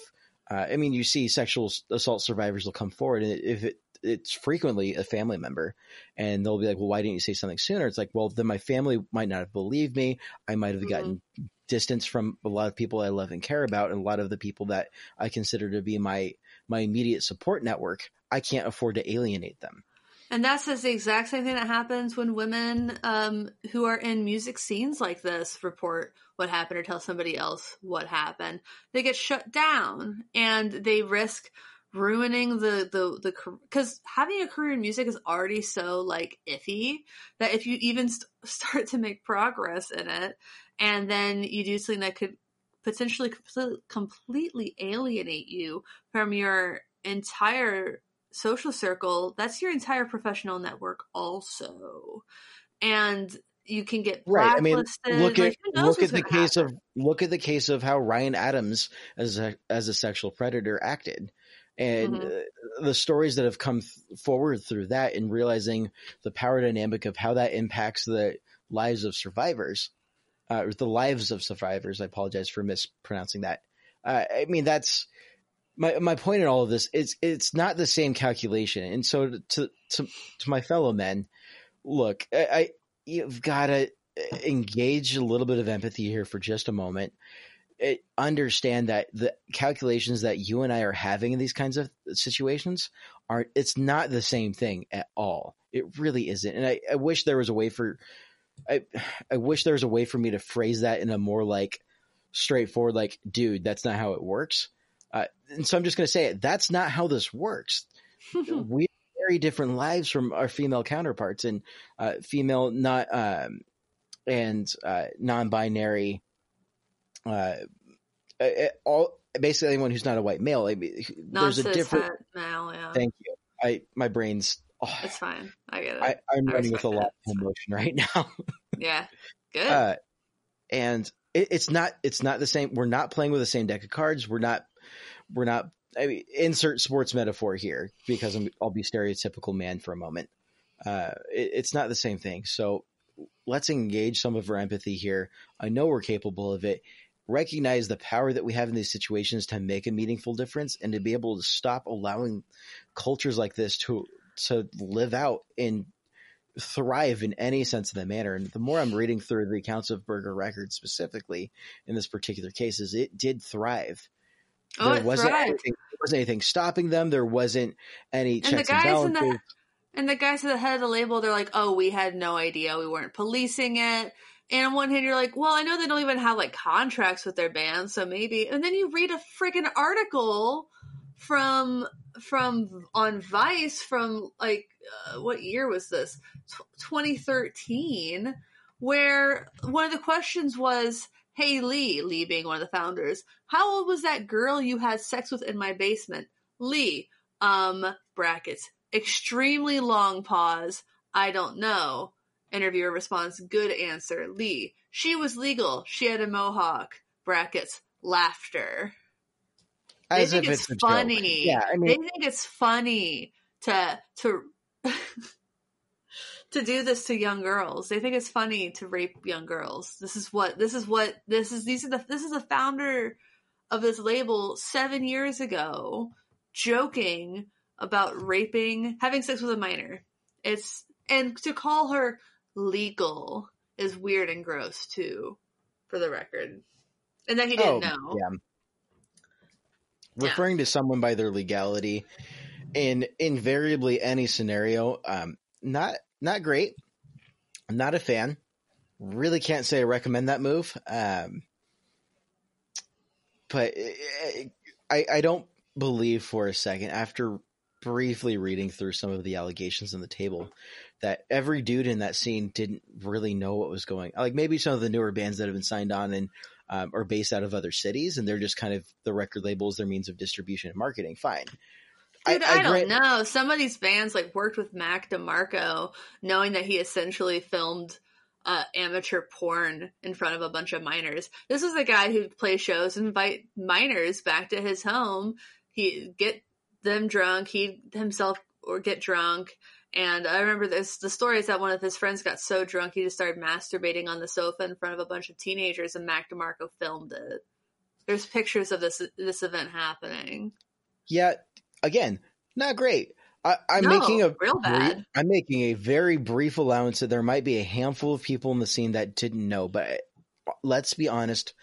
uh, I mean, you see sexual assault survivors will come forward, and if it it's frequently a family member, and they'll be like, "Well, why didn't you say something sooner?" It's like, well, then my family might not have believed me. I might have mm-hmm. gotten distance from a lot of people I love and care about, and a lot of the people that I consider to be my my immediate support network. I can't afford to alienate them. And that's the exact same thing that happens when women um, who are in music scenes like this report what happened or tell somebody else what happened. They get shut down and they risk ruining the the the because having a career in music is already so like iffy that if you even st- (laughs) start to make progress in it and then you do something that could potentially completely alienate you from your entire social circle, that's your entire professional network also. And you can get right. I mean, look at like, look at the case happen. of look at the case of how Ryan Adams as a as a sexual predator acted, and mm-hmm. the stories that have come th- forward through that, and realizing the power dynamic of how that impacts the lives of survivors, uh, the lives of survivors. I apologize for mispronouncing that. Uh, I mean, that's my my point in all of this is it's not the same calculation. And so to to to my fellow men, look, I, I you've got to engage a little bit of empathy here for just a moment. It, understand that the calculations that you and I are having in these kinds of situations are it's not the same thing at all. It really isn't. And I, I wish there was a way for I I wish there was a way for me to phrase that in a more like straightforward like dude, that's not how it works uh, and so I'm just going to say it. That's not how this works. (laughs) we have very different lives from our female counterparts and uh, female not um, and uh, non-binary. Uh, all basically anyone who's not a white male. I mean, there's a different male. Yeah. Thank you. I my brain's. Oh, it's fine. I get it. I, am running with a lot of emotion right now. (laughs) yeah. Good. Uh, and it, it's not it's not the same. We're not playing with the same deck of cards. We're not we're not I mean, insert sports metaphor here because i will be stereotypical man for a moment. Uh, it, it's not the same thing. So let's engage some of our empathy here. I know we're capable of it. Recognize the power that we have in these situations to make a meaningful difference and to be able to stop allowing cultures like this to to live out and thrive in any sense of the manner. And the more I'm reading through the accounts of Burger Records specifically in this particular case, is it did thrive. Oh, there wasn't thrived. anything, there wasn't anything stopping them. There wasn't any And the checks and, guys in balances. the and the guys at the head of the label, they're like, "Oh, we had no idea. We weren't policing it." And on one hand, you're like, "Well, I know they don't even have like contracts with their band, so maybe." And then you read a freaking article from from on Vice from like uh, what year was this? Tw 2013, where one of the questions was, "Hey Lee, Lee being one of the founders, how old was that girl you had sex with in my basement?" Lee, um, brackets, extremely long pause. I don't know. Interviewer response, good answer. Lee, she was legal. She had a mohawk. Brackets, laughter. They As think if it's, it's funny. Yeah, I mean, they think it's funny to to (laughs) to do this to young girls. They think it's funny to rape young girls. This is what this is what this is these are the this is the founder of this label 7 years ago joking about raping having sex with a minor. It's and to call her legal is weird and gross too for the record. And that he didn't know. Oh, Yeah. Yeah. Referring to someone by their legality in invariably any scenario, um, not not great. I'm not a fan. Really can't say I recommend that move. Um, but eh, I I don't believe for a second after briefly reading through some of the allegations on the table that every dude in that scene didn't really know what was going like maybe some of the newer bands that have been signed on and um, are based out of other cities and they're just kind of the record labels their means of distribution and marketing fine Dude, I, don't grant- know. Some of these bands like worked with Mac DeMarco, knowing that he essentially filmed uh, amateur porn in front of a bunch of minors. This is a guy who plays shows and invite minors back to his home. He get them drunk. He himself or get drunk. And I remember this. The story is that one of his friends got so drunk he just started masturbating on the sofa in front of a bunch of teenagers, and Mac DeMarco filmed it. There's pictures of this this event happening. yeah again not great I, i'm No, making a real bad. i'm making a very brief allowance that there might be a handful of people in the scene that didn't know but uh, let's be honest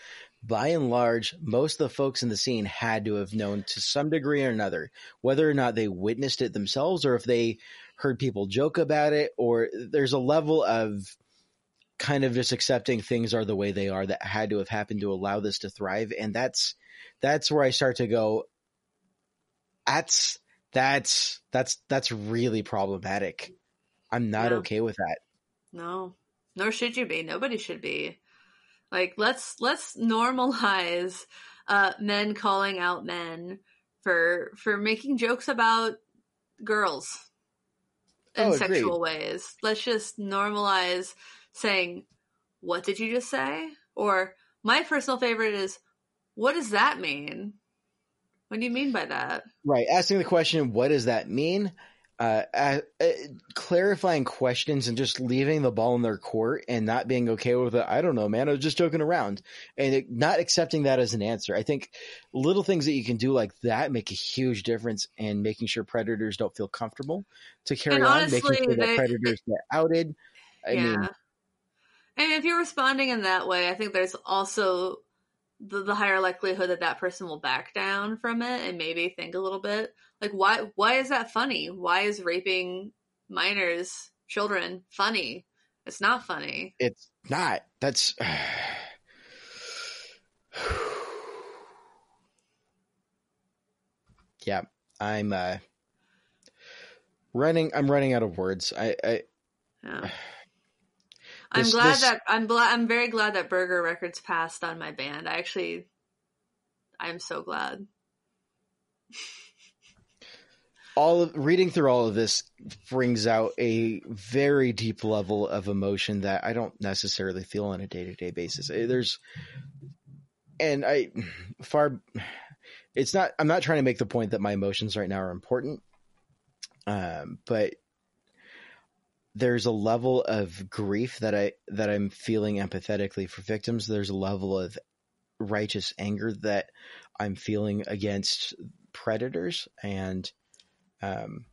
by and large most of the folks in the scene had to have known to some degree or another whether or not they witnessed it themselves or if they heard people joke about it or there's a level of kind of just accepting things are the way they are that had to have happened to allow this to thrive and that's that's where i start to go that's that's that's that's really problematic i'm not Yeah. okay with that No, nor should you be. Nobody should be. Like let's let's normalize uh, men calling out men for for making jokes about girls in Oh, sexual ways. Let's just normalize saying, "What did you just say?" Or my personal favorite is, "What does that mean?" What do you mean by that? right asking the question what does that mean uh, uh, uh, clarifying questions and just leaving the ball in their court and not being okay with it i don't know man i was just joking around and it, not accepting that as an answer i think little things that you can do like that make a huge difference in making sure predators don't feel comfortable to carry And on honestly, making sure that they- predators get outed i yeah. mean and if you're responding in that way, I think there's also the, the higher likelihood that that person will back down from it and maybe think a little bit like why why is that funny? Why is raping minors, children funny? It's not funny. it's not that's (sighs) yeah i'm uh running i'm running out of words i i Yeah. I'm This- glad this- that I'm glad I'm very glad that Burger Records passed on my band. I actually I'm so glad. all of reading through all of this brings out a very deep level of emotion that I don't necessarily feel on a day to day basis. Eh, There's, and I far, it's not. I'm not trying to make the point that my emotions right now are important, um, but there's a level of grief that I that I'm feeling empathetically for victims. There's a level of righteous anger that I'm feeling against predators and um,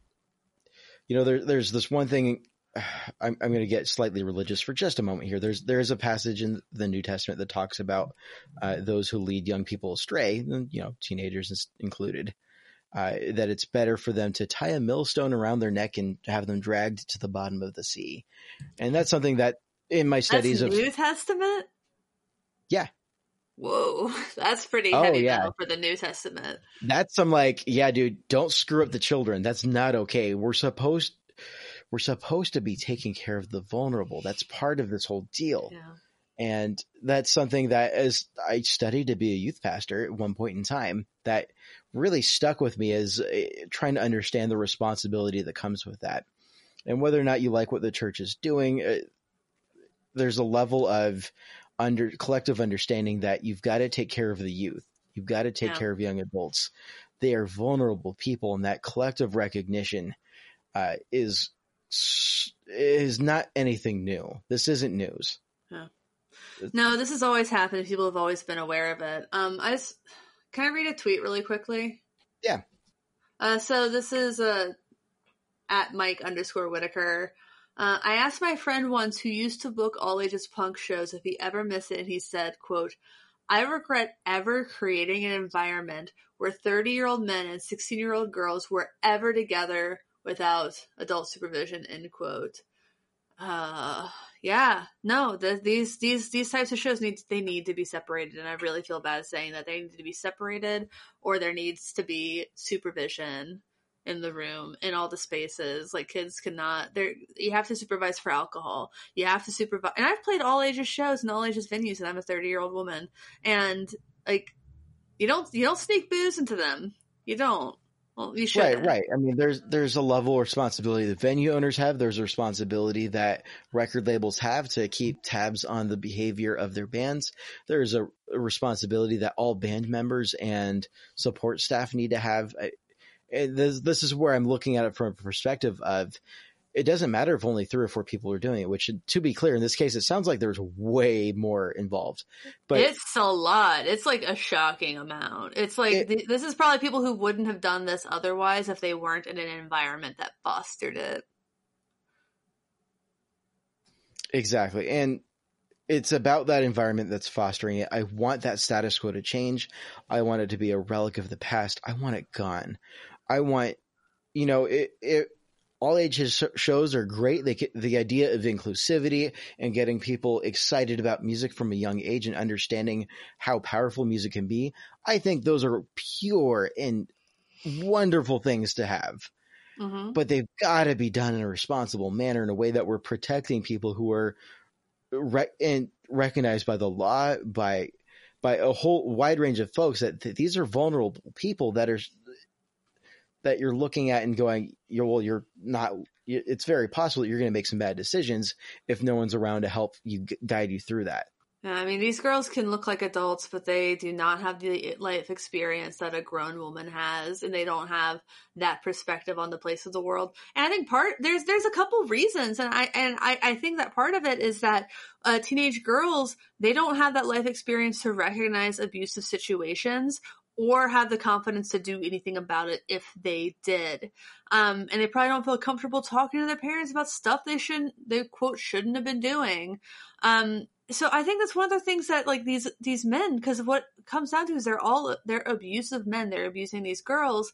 you know, there, there's this one thing. (sighs) I'm, I'm going to get slightly religious for just a moment here. There's there is a passage in the New Testament that talks about uh, those who lead young people astray, you know, teenagers included. Uh, that it's better for them to tie a millstone around their neck and have them dragged to the bottom of the sea, and that's something that in my studies that's of New Testament. Yeah. Whoa, (laughs) that's pretty Oh, heavy yeah. metal for the New Testament. That's some like, yeah, dude, don't screw up the children. That's not okay. We're supposed we're supposed to be taking care of the vulnerable. That's part of this whole deal. Yeah. And that's something that as I studied to be a youth pastor at one point in time that really stuck with me as uh, trying to understand the responsibility that comes with that. And whether or not you like what the church is doing, uh, there's a level of under collective understanding that you've got to take care of the youth. You've got to take Yeah. care of young adults. They are vulnerable people, and that collective recognition uh, is is not anything new. This isn't news. No, this has always happened. People have always been aware of it. Um, I just can I read a tweet really quickly? Yeah. Uh, so this is uh, at Mike underscore Whitaker. Uh, I asked my friend once who used to book all ages punk shows if he ever missed it, and he said, "quote I regret ever creating an environment where 30 year old men and 16 year old girls were ever together without adult supervision." End quote. Uh, yeah, no, the, these these these types of shows need they need to be separated, and I really feel bad saying that they need to be separated, or there needs to be supervision in the room in all the spaces. Like kids cannot. There, you have to supervise for alcohol. You have to supervise, and I've played all ages shows and all ages venues, and I'm a 30 year old woman, and like you don't you don't sneak booze into them. You don't. Well, you should. Right, right. I mean, there's there's a level of responsibility that venue owners have. There's a responsibility that record labels have to keep tabs on the behavior of their bands. There's a, a responsibility that all band members and support staff need to have. I- This this is where I'm looking at it from a perspective of it doesn't matter if only three or four people are doing it. Which, to be clear, in this case, it sounds like there's way more involved. But it's a lot. It's like a shocking amount. It's like It- th- this is probably people who wouldn't have done this otherwise if they weren't in an environment that fostered it. Exactly. And it's about that environment that's fostering it. I want that status quo to change. I want it to be a relic of the past. I want it gone. I want, you know, it, it all ages shows are great. They the idea of inclusivity and getting people excited about music from a young age and understanding how powerful music can be. I think those are pure and wonderful things to have hmm but they've got to be done in a responsible manner in a way that we're protecting people who are re- and recognized by the law by by a whole wide range of folks that th- these are vulnerable people that are that you're looking at and going you're well you're not it's very possible that you're going to make some bad decisions if no one's around to help you guide you through that I mean, these girls can look like adults, but they do not have the life experience that a grown woman has, and they don't have that perspective on the place of the world. And I think part there's there's a couple reasons, and I and I, I think that part of it is that uh, teenage girls they don't have that life experience to recognize abusive situations or have the confidence to do anything about it if they did. Um, and they probably don't feel comfortable talking to their parents about stuff they shouldn't, they quote, shouldn't have been doing. Um, so I think that's one of the things that like these these men, because what comes down to is they're all they're abusive men. They're abusing these girls,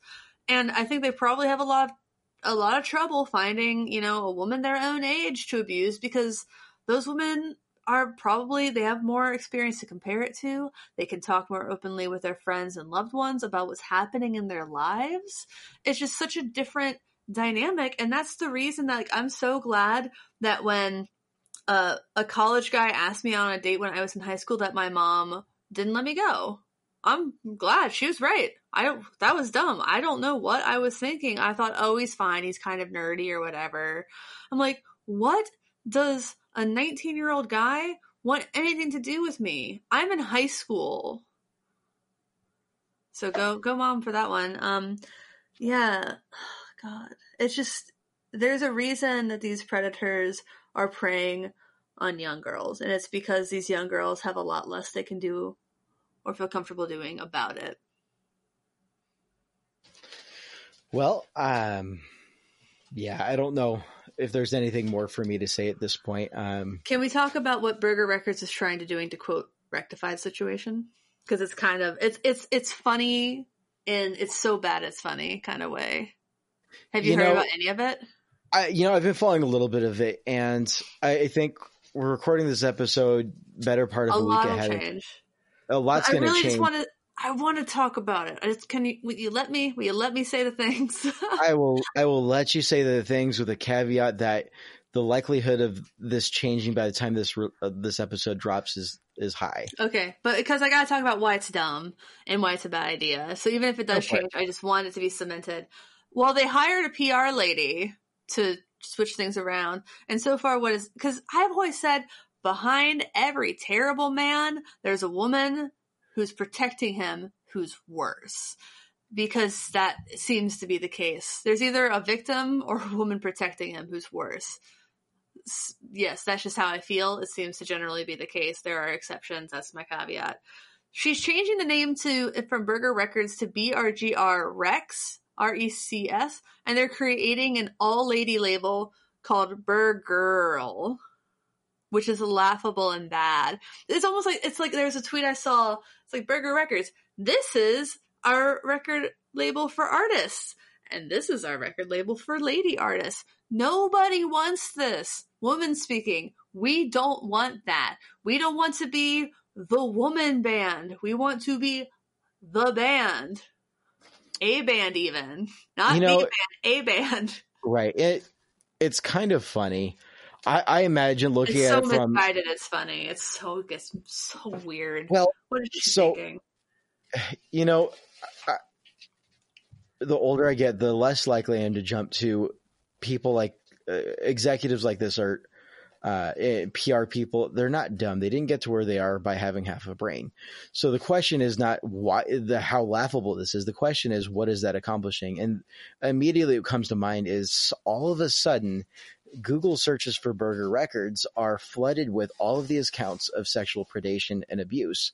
and I think they probably have a lot of, a lot of trouble finding you know a woman their own age to abuse because those women are probably they have more experience to compare it to. They can talk more openly with their friends and loved ones about what's happening in their lives. It's just such a different dynamic, and that's the reason that like I'm so glad that when uh, a college guy asked me on a date when I was in high school that my mom didn't let me go. I'm glad she was right. I don't. That was dumb. I don't know what I was thinking. I thought, oh, he's fine. He's kind of nerdy or whatever. I'm like, what does a 19 year old guy want anything to do with me? I'm in high school. So go, go, mom, for that one. Um, yeah. (sighs) God, it's just there's a reason that these predators are preying on young girls, and it's because these young girls have a lot less they can do or feel comfortable doing about it. well um yeah, I don't know if there's anything more for me to say at this point. Um, Can we talk about what Burger Records is trying to doing to quote rectify the situation? Because it's kind of it's it's it's funny and it's so bad it's funny kind of way. Have you, You heard know, about any of it? I, you know, I've been following a little bit of it, and I, I think we're recording this episode better part of A a week ahead. of- change. A lot's going to really change. just want to. I want to talk about it. Just can you will you let me will you let me say the things? (laughs) I will. I will let you say the things with a caveat that the likelihood of this changing by the time this re- uh, this episode drops is is high. okay, but because I got to talk about why it's dumb and why it's a bad idea. So even if it does it. change, I just want it to be cemented. Well, they hired a PR lady to switch things around, and so far, what is because I've always said behind every terrible man, there's a woman who's protecting him who's worse. Because that seems to be the case. There's either a victim or a woman protecting him who's worse. Yes, that's just how I feel. It seems to generally be the case. There are exceptions. That's my caveat. She's changing the name to uh, from Burger Records to BRGR Rex, R E C S, and they're creating an all lady label called Burgirl, which is laughable and bad. It's almost like it's like there's a tweet I saw. It's like Burger Records. This is our record label for artists, and this is our record label for lady artists. Nobody wants this. Woman speaking. We don't want that. We don't want to be the woman band. We want to be the band. A band, even. Not You know- the band, a band. Right. It it's kind of funny. I, I imagine looking It's at so it from misguided, it's funny. It's so it's so weird. well, what is she so- thinking? (sighs) you know, I, the older I get, the less likely I am to jump to people like uh, executives like this are uh, eh, PR people. They're not dumb. They didn't get to where they are by having half a brain. So the question is not why the how laughable this is. The question is what is that accomplishing? And immediately what comes to mind is all of a sudden. Google searches for Burger Records are flooded with all of these accounts of sexual predation and abuse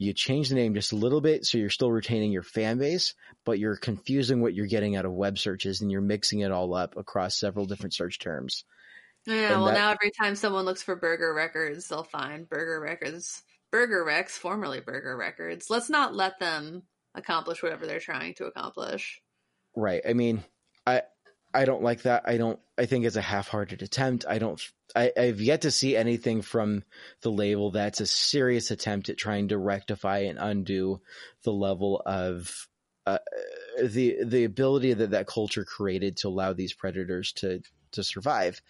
you change the name just a little bit so you're still retaining your fan base, but you're confusing what you're getting out of web searches and you're mixing it all up across several different search terms. Yeah, and well, that- now every time someone looks for Burger Records, they'll find Burger Records, Burger Rex, formerly Burger Records. Let's not let them accomplish whatever they're trying to accomplish. Right. I mean, I I don't like that. I don't I think it's a half-hearted attempt. I don't I, I've yet to see anything from the label that's a serious attempt at trying to rectify and undo the level of uh, the the ability that that culture created to allow these predators to to survive.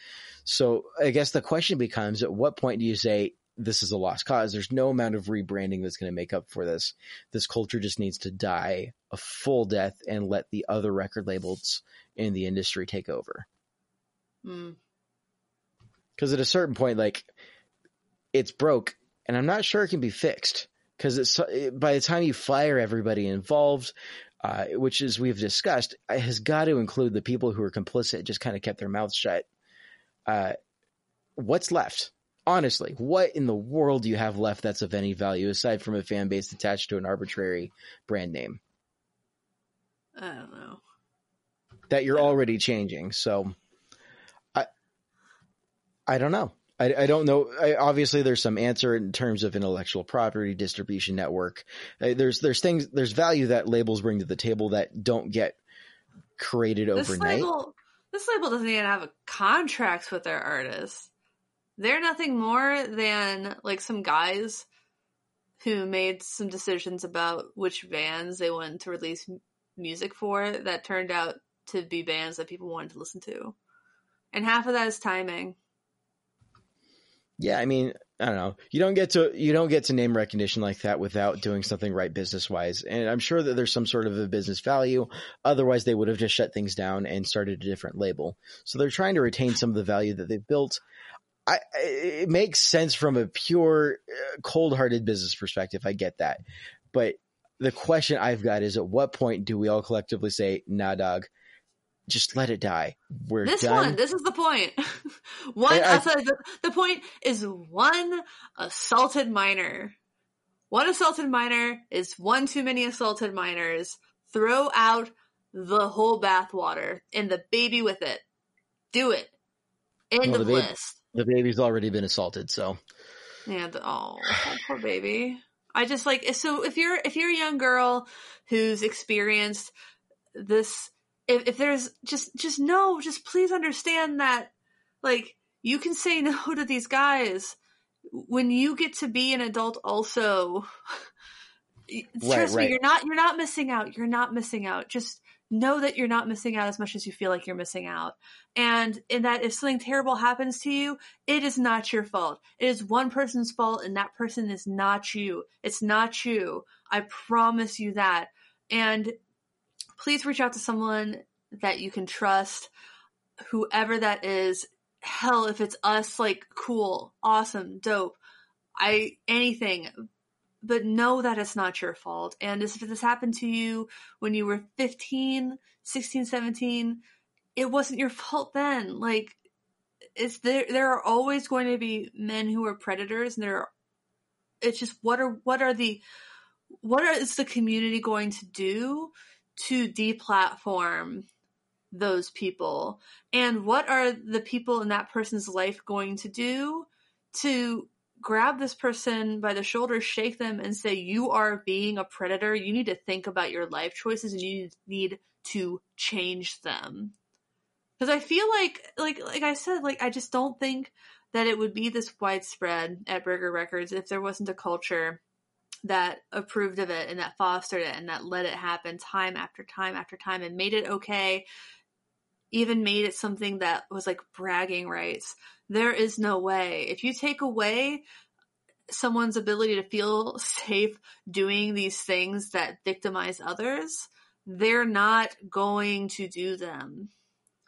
So I guess the question becomes: At what point do you say this is a lost cause? There's no amount of rebranding that's going to make up for this. This culture just needs to die a full death and let the other record labels in the industry take over. Hmm. Because at a certain point, like it's broke, and I'm not sure it can be fixed. Because it's by the time you fire everybody involved, uh, which is we've discussed, it has got to include the people who are complicit, just kind of kept their mouths shut. Uh, what's left? Honestly, what in the world do you have left that's of any value aside from a fan base attached to an arbitrary brand name I don't know. that you're already changing? So, I, I don't know. I, I don't know. I, obviously, there's some answer in terms of intellectual property distribution network. Uh, there's there's things there's value that labels bring to the table that don't get created This overnight. label, this label doesn't even have contracts with their artists. They're nothing more than like some guys who made some decisions about which bands they wanted to release music for that turned out to be bands that people wanted to listen to. And half of that is timing. Yeah, I mean, I don't know. You don't get to you don't get to name recognition like that without doing something right business wise. And I'm sure that there's some sort of a business value. Otherwise, they would have just shut things down and started a different label. So they're trying to retain some of the value that they've built. I, it makes sense from a pure, uh, cold-hearted business perspective. I get that, but the question I've got is: At what point do we all collectively say, "Nah, dog, just let it die"? We're This done. one, this is the point. (laughs) one, I- I- I'll tell you, the, the point is one assaulted minor. One assaulted minor is one too many assaulted minors. Throw out the whole bathwater and the baby with it. Do it. End Well, of baby- list. The baby's already been assaulted, so. And oh, oh, poor baby. I just like so if you're if you're a young girl who's experienced this if, if there's just just know just please understand that like you can say no (laughs) to these guys. When you get to be an adult also (laughs) trust me you're not you're not missing out. You're not missing out. Just know that you're not missing out as much as you feel like you're missing out. And in that if something terrible happens to you it is not your fault. It is one person's fault and that person is not you. It's not you. I promise you that. And please reach out to someone that you can trust whoever that is. Hell if it's us like cool awesome dope. I anything but know that it's not your fault. And if this happened to you when you were 15 16 17 it wasn't your fault then. Like it's there there are always going to be men who are predators and there are it's just what are what are the what are, is the community going to do to deplatform those people? And what are the people in that person's life going to do to grab this person by the shoulder shake them and say you are being a predator. You need to think about your life choices and you need to change them. Because i feel like like like i said like i just don't think that it would be this widespread at burger records if there wasn't a culture that approved of it and that fostered it and that let it happen time after time after time and made it okay even made it something that was like bragging rights there is no way if you take away someone's ability to feel (laughs) safe doing these things that victimize others they're not going to do them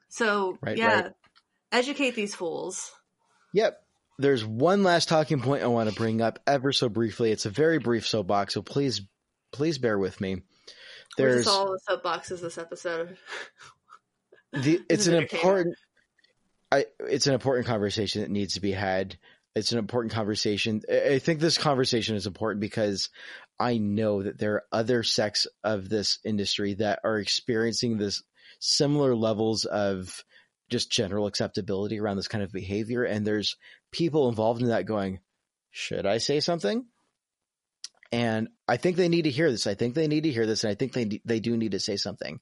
so Right, yeah right. educate these fools Yep. There's one last talking point I want to bring up ever so briefly. It's a very brief soapbox, so please, please bear with me. There's all the soapboxes this episode (laughs) the, (laughs) it's an important, I, it's an important conversation that needs to be had. It's an important conversation. I I think this conversation is important because I know that there are other sects of this industry that are experiencing this similar levels of just general acceptability around this kind of behavior. And there's people involved in that going, should I say something? And I think they need to hear this. I think they need to hear this. And I think they, they do need to say something.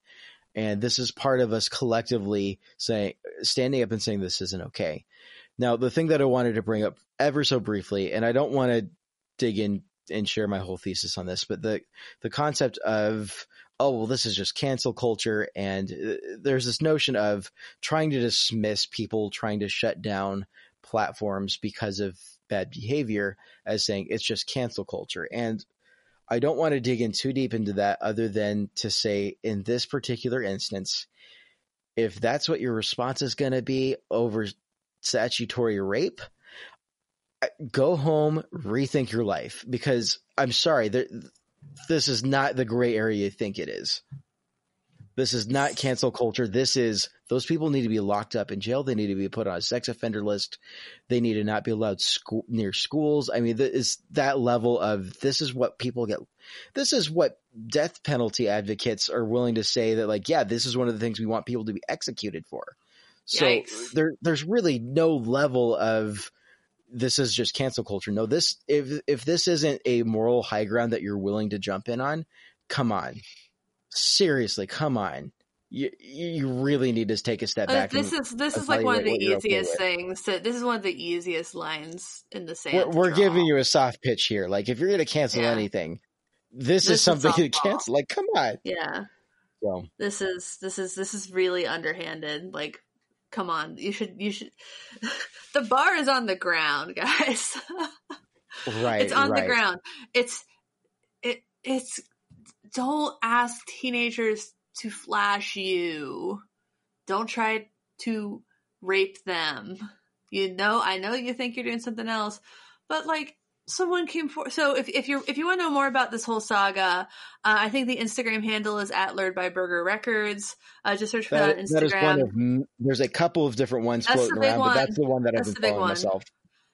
And this is part of us collectively saying, standing up and saying this isn't okay. Now, the thing that I wanted to bring up ever so briefly, and I don't want to dig in and share my whole thesis on this, but the, the concept of, oh, well, this is just cancel culture. And uh, there's this notion of trying to dismiss people trying to shut down platforms because of bad behavior as saying it's just cancel culture. And I don't want to dig in too deep into that other than to say in this particular instance, if that's what your response is going to be over statutory rape, go home, rethink your life because I'm sorry, there, this is not the gray area you think it is. This is not cancel culture. This is those people need to be locked up in jail. They need to be put on a sex offender list. They need to not be allowed school, near schools. I mean, is that level of this is what people get. This is what death penalty advocates are willing to say that like, yeah, this is one of the things we want people to be executed for. So Yikes. there, there's really no level of this is just cancel culture. No, this if if this isn't a moral high ground that you're willing to jump in on, come on, seriously, come on. You you really need to take a step Uh, back. this and is this is like one of the you're okay easiest things. To, this is one of the easiest lines in the sand. we're, we're giving you a soft pitch here. Like if you're going to cancel Yeah. anything, this, This is is something (laughs) to cancel. Like, come on. Yeah, So this is this is this is really underhanded. Like, come on, you should you should. (laughs) the bar is on the ground, guys. (laughs) right, it's on right. the ground. It's it it's don't ask teenagers to flash you. Don't try to rape them. You know, I know you think you're doing something else, but like someone came for so if, if you're if you want to know more about this whole saga uh, i think the instagram handle is at lured by burger records uh, just search for that, That, on that is one instagram of there's a couple of different ones That's floating around, one. but that's the one that That's I've been following one. myself.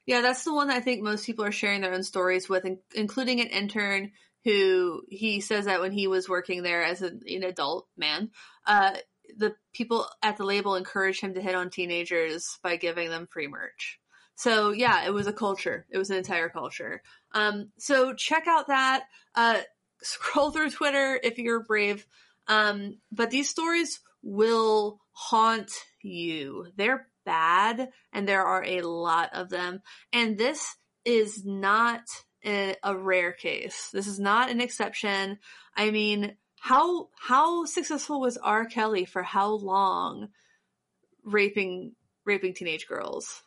Yeah, that's the one that I think most people are sharing their own stories with, including an intern who he says that when he was working there as a, an adult man, uh, the people at the label encouraged him to hit on teenagers by giving them free merch. So yeah, it was a culture. It was an entire culture. Um, so check out that. Uh, (laughs) scroll through Twitter if you're brave. Um, but these stories will haunt you. They're bad, and there are a lot of them. And this is not a, a rare case. This is not an exception. I mean, how how successful was R. Kelly for how long raping raping teenage girls?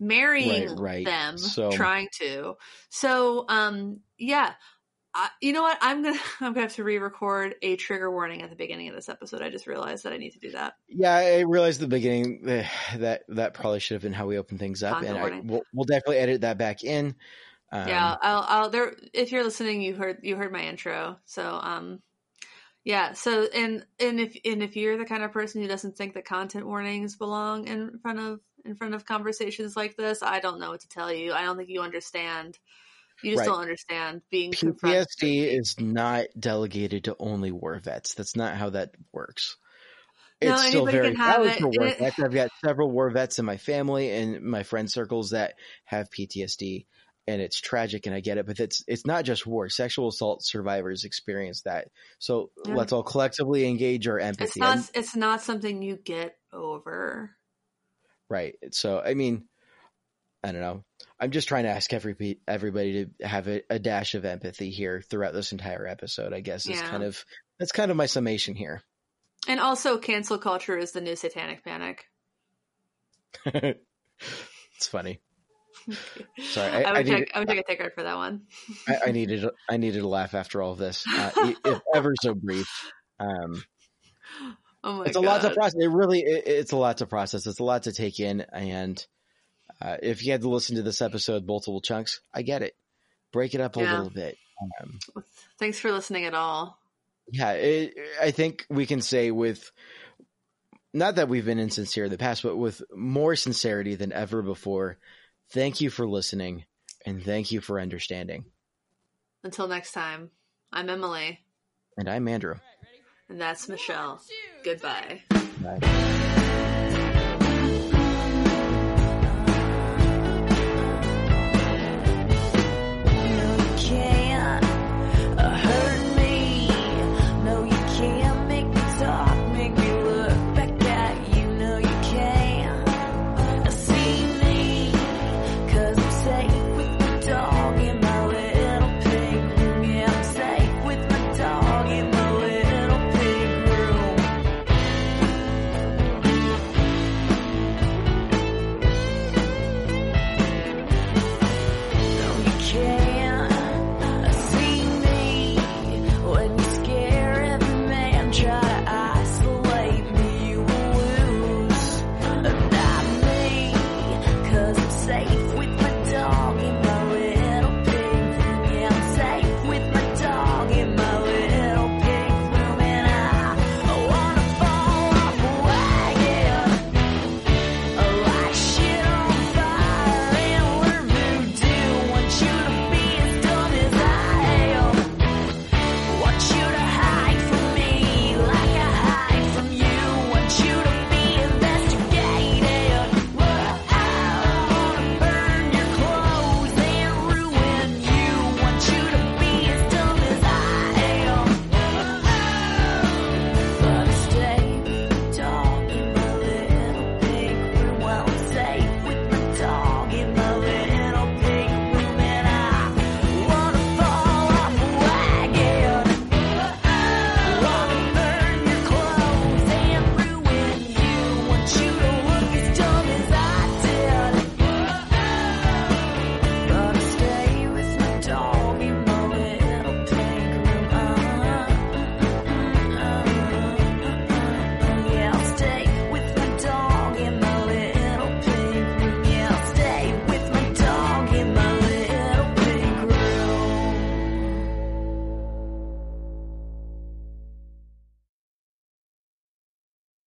Marrying Right, right. them, So- trying to. So um yeah. I, you know what? I'm gonna (laughs) I'm gonna have to re-record a trigger warning at the beginning of this episode. I just realized that I need to do that. Yeah, I realized at the beginning (sighs) that that probably should have been how we open things up, Content and I, we'll, we'll definitely edit that back in. Um, yeah, I'll, I'll there. If you're listening, you heard you heard my intro. So um, yeah. So and and if and if you're the kind of person who doesn't think that content warnings belong in front of in front of conversations like this, I don't know what to tell you. I don't think you understand. You just Right. don't understand being confronted. PTSD is not delegated to only war vets. That's not how that works. No, It's still very valid it. for war It- vets. I've got several war vets in my family and my friend circles that have PTSD, and it's tragic, and I get it. But it's it's not just war. Sexual assault survivors experience that. So Yeah. let's all collectively engage our empathy. It's not. It's not something you get over. Right. So, I mean, I don't know. I'm just trying to ask every everybody to have a, a dash of empathy here throughout this entire episode. I guess is Yeah. kind of that's kind of my summation here. And also, cancel culture is the new satanic panic. (laughs) it's funny. (laughs) Sorry, I, I, I, would needed, take. I would take a card for that one. I, I needed I needed to laugh after all of this, uh, if ever so brief. Um, Oh my it's a lot to process. It really it, it's a lot to process. It's a lot to take in, and uh, if you had to listen to this episode multiple chunks, I get it. Break it up a Yeah. little bit. Um, Thanks for listening at all. Yeah, it, I think we can say with not that we've been insincere in the past, but with more sincerity than ever before. Thank you for listening, and thank you for understanding. Until next time, I'm Emily, And I'm Andrew. and that's Michelle. Goodbye. Bye.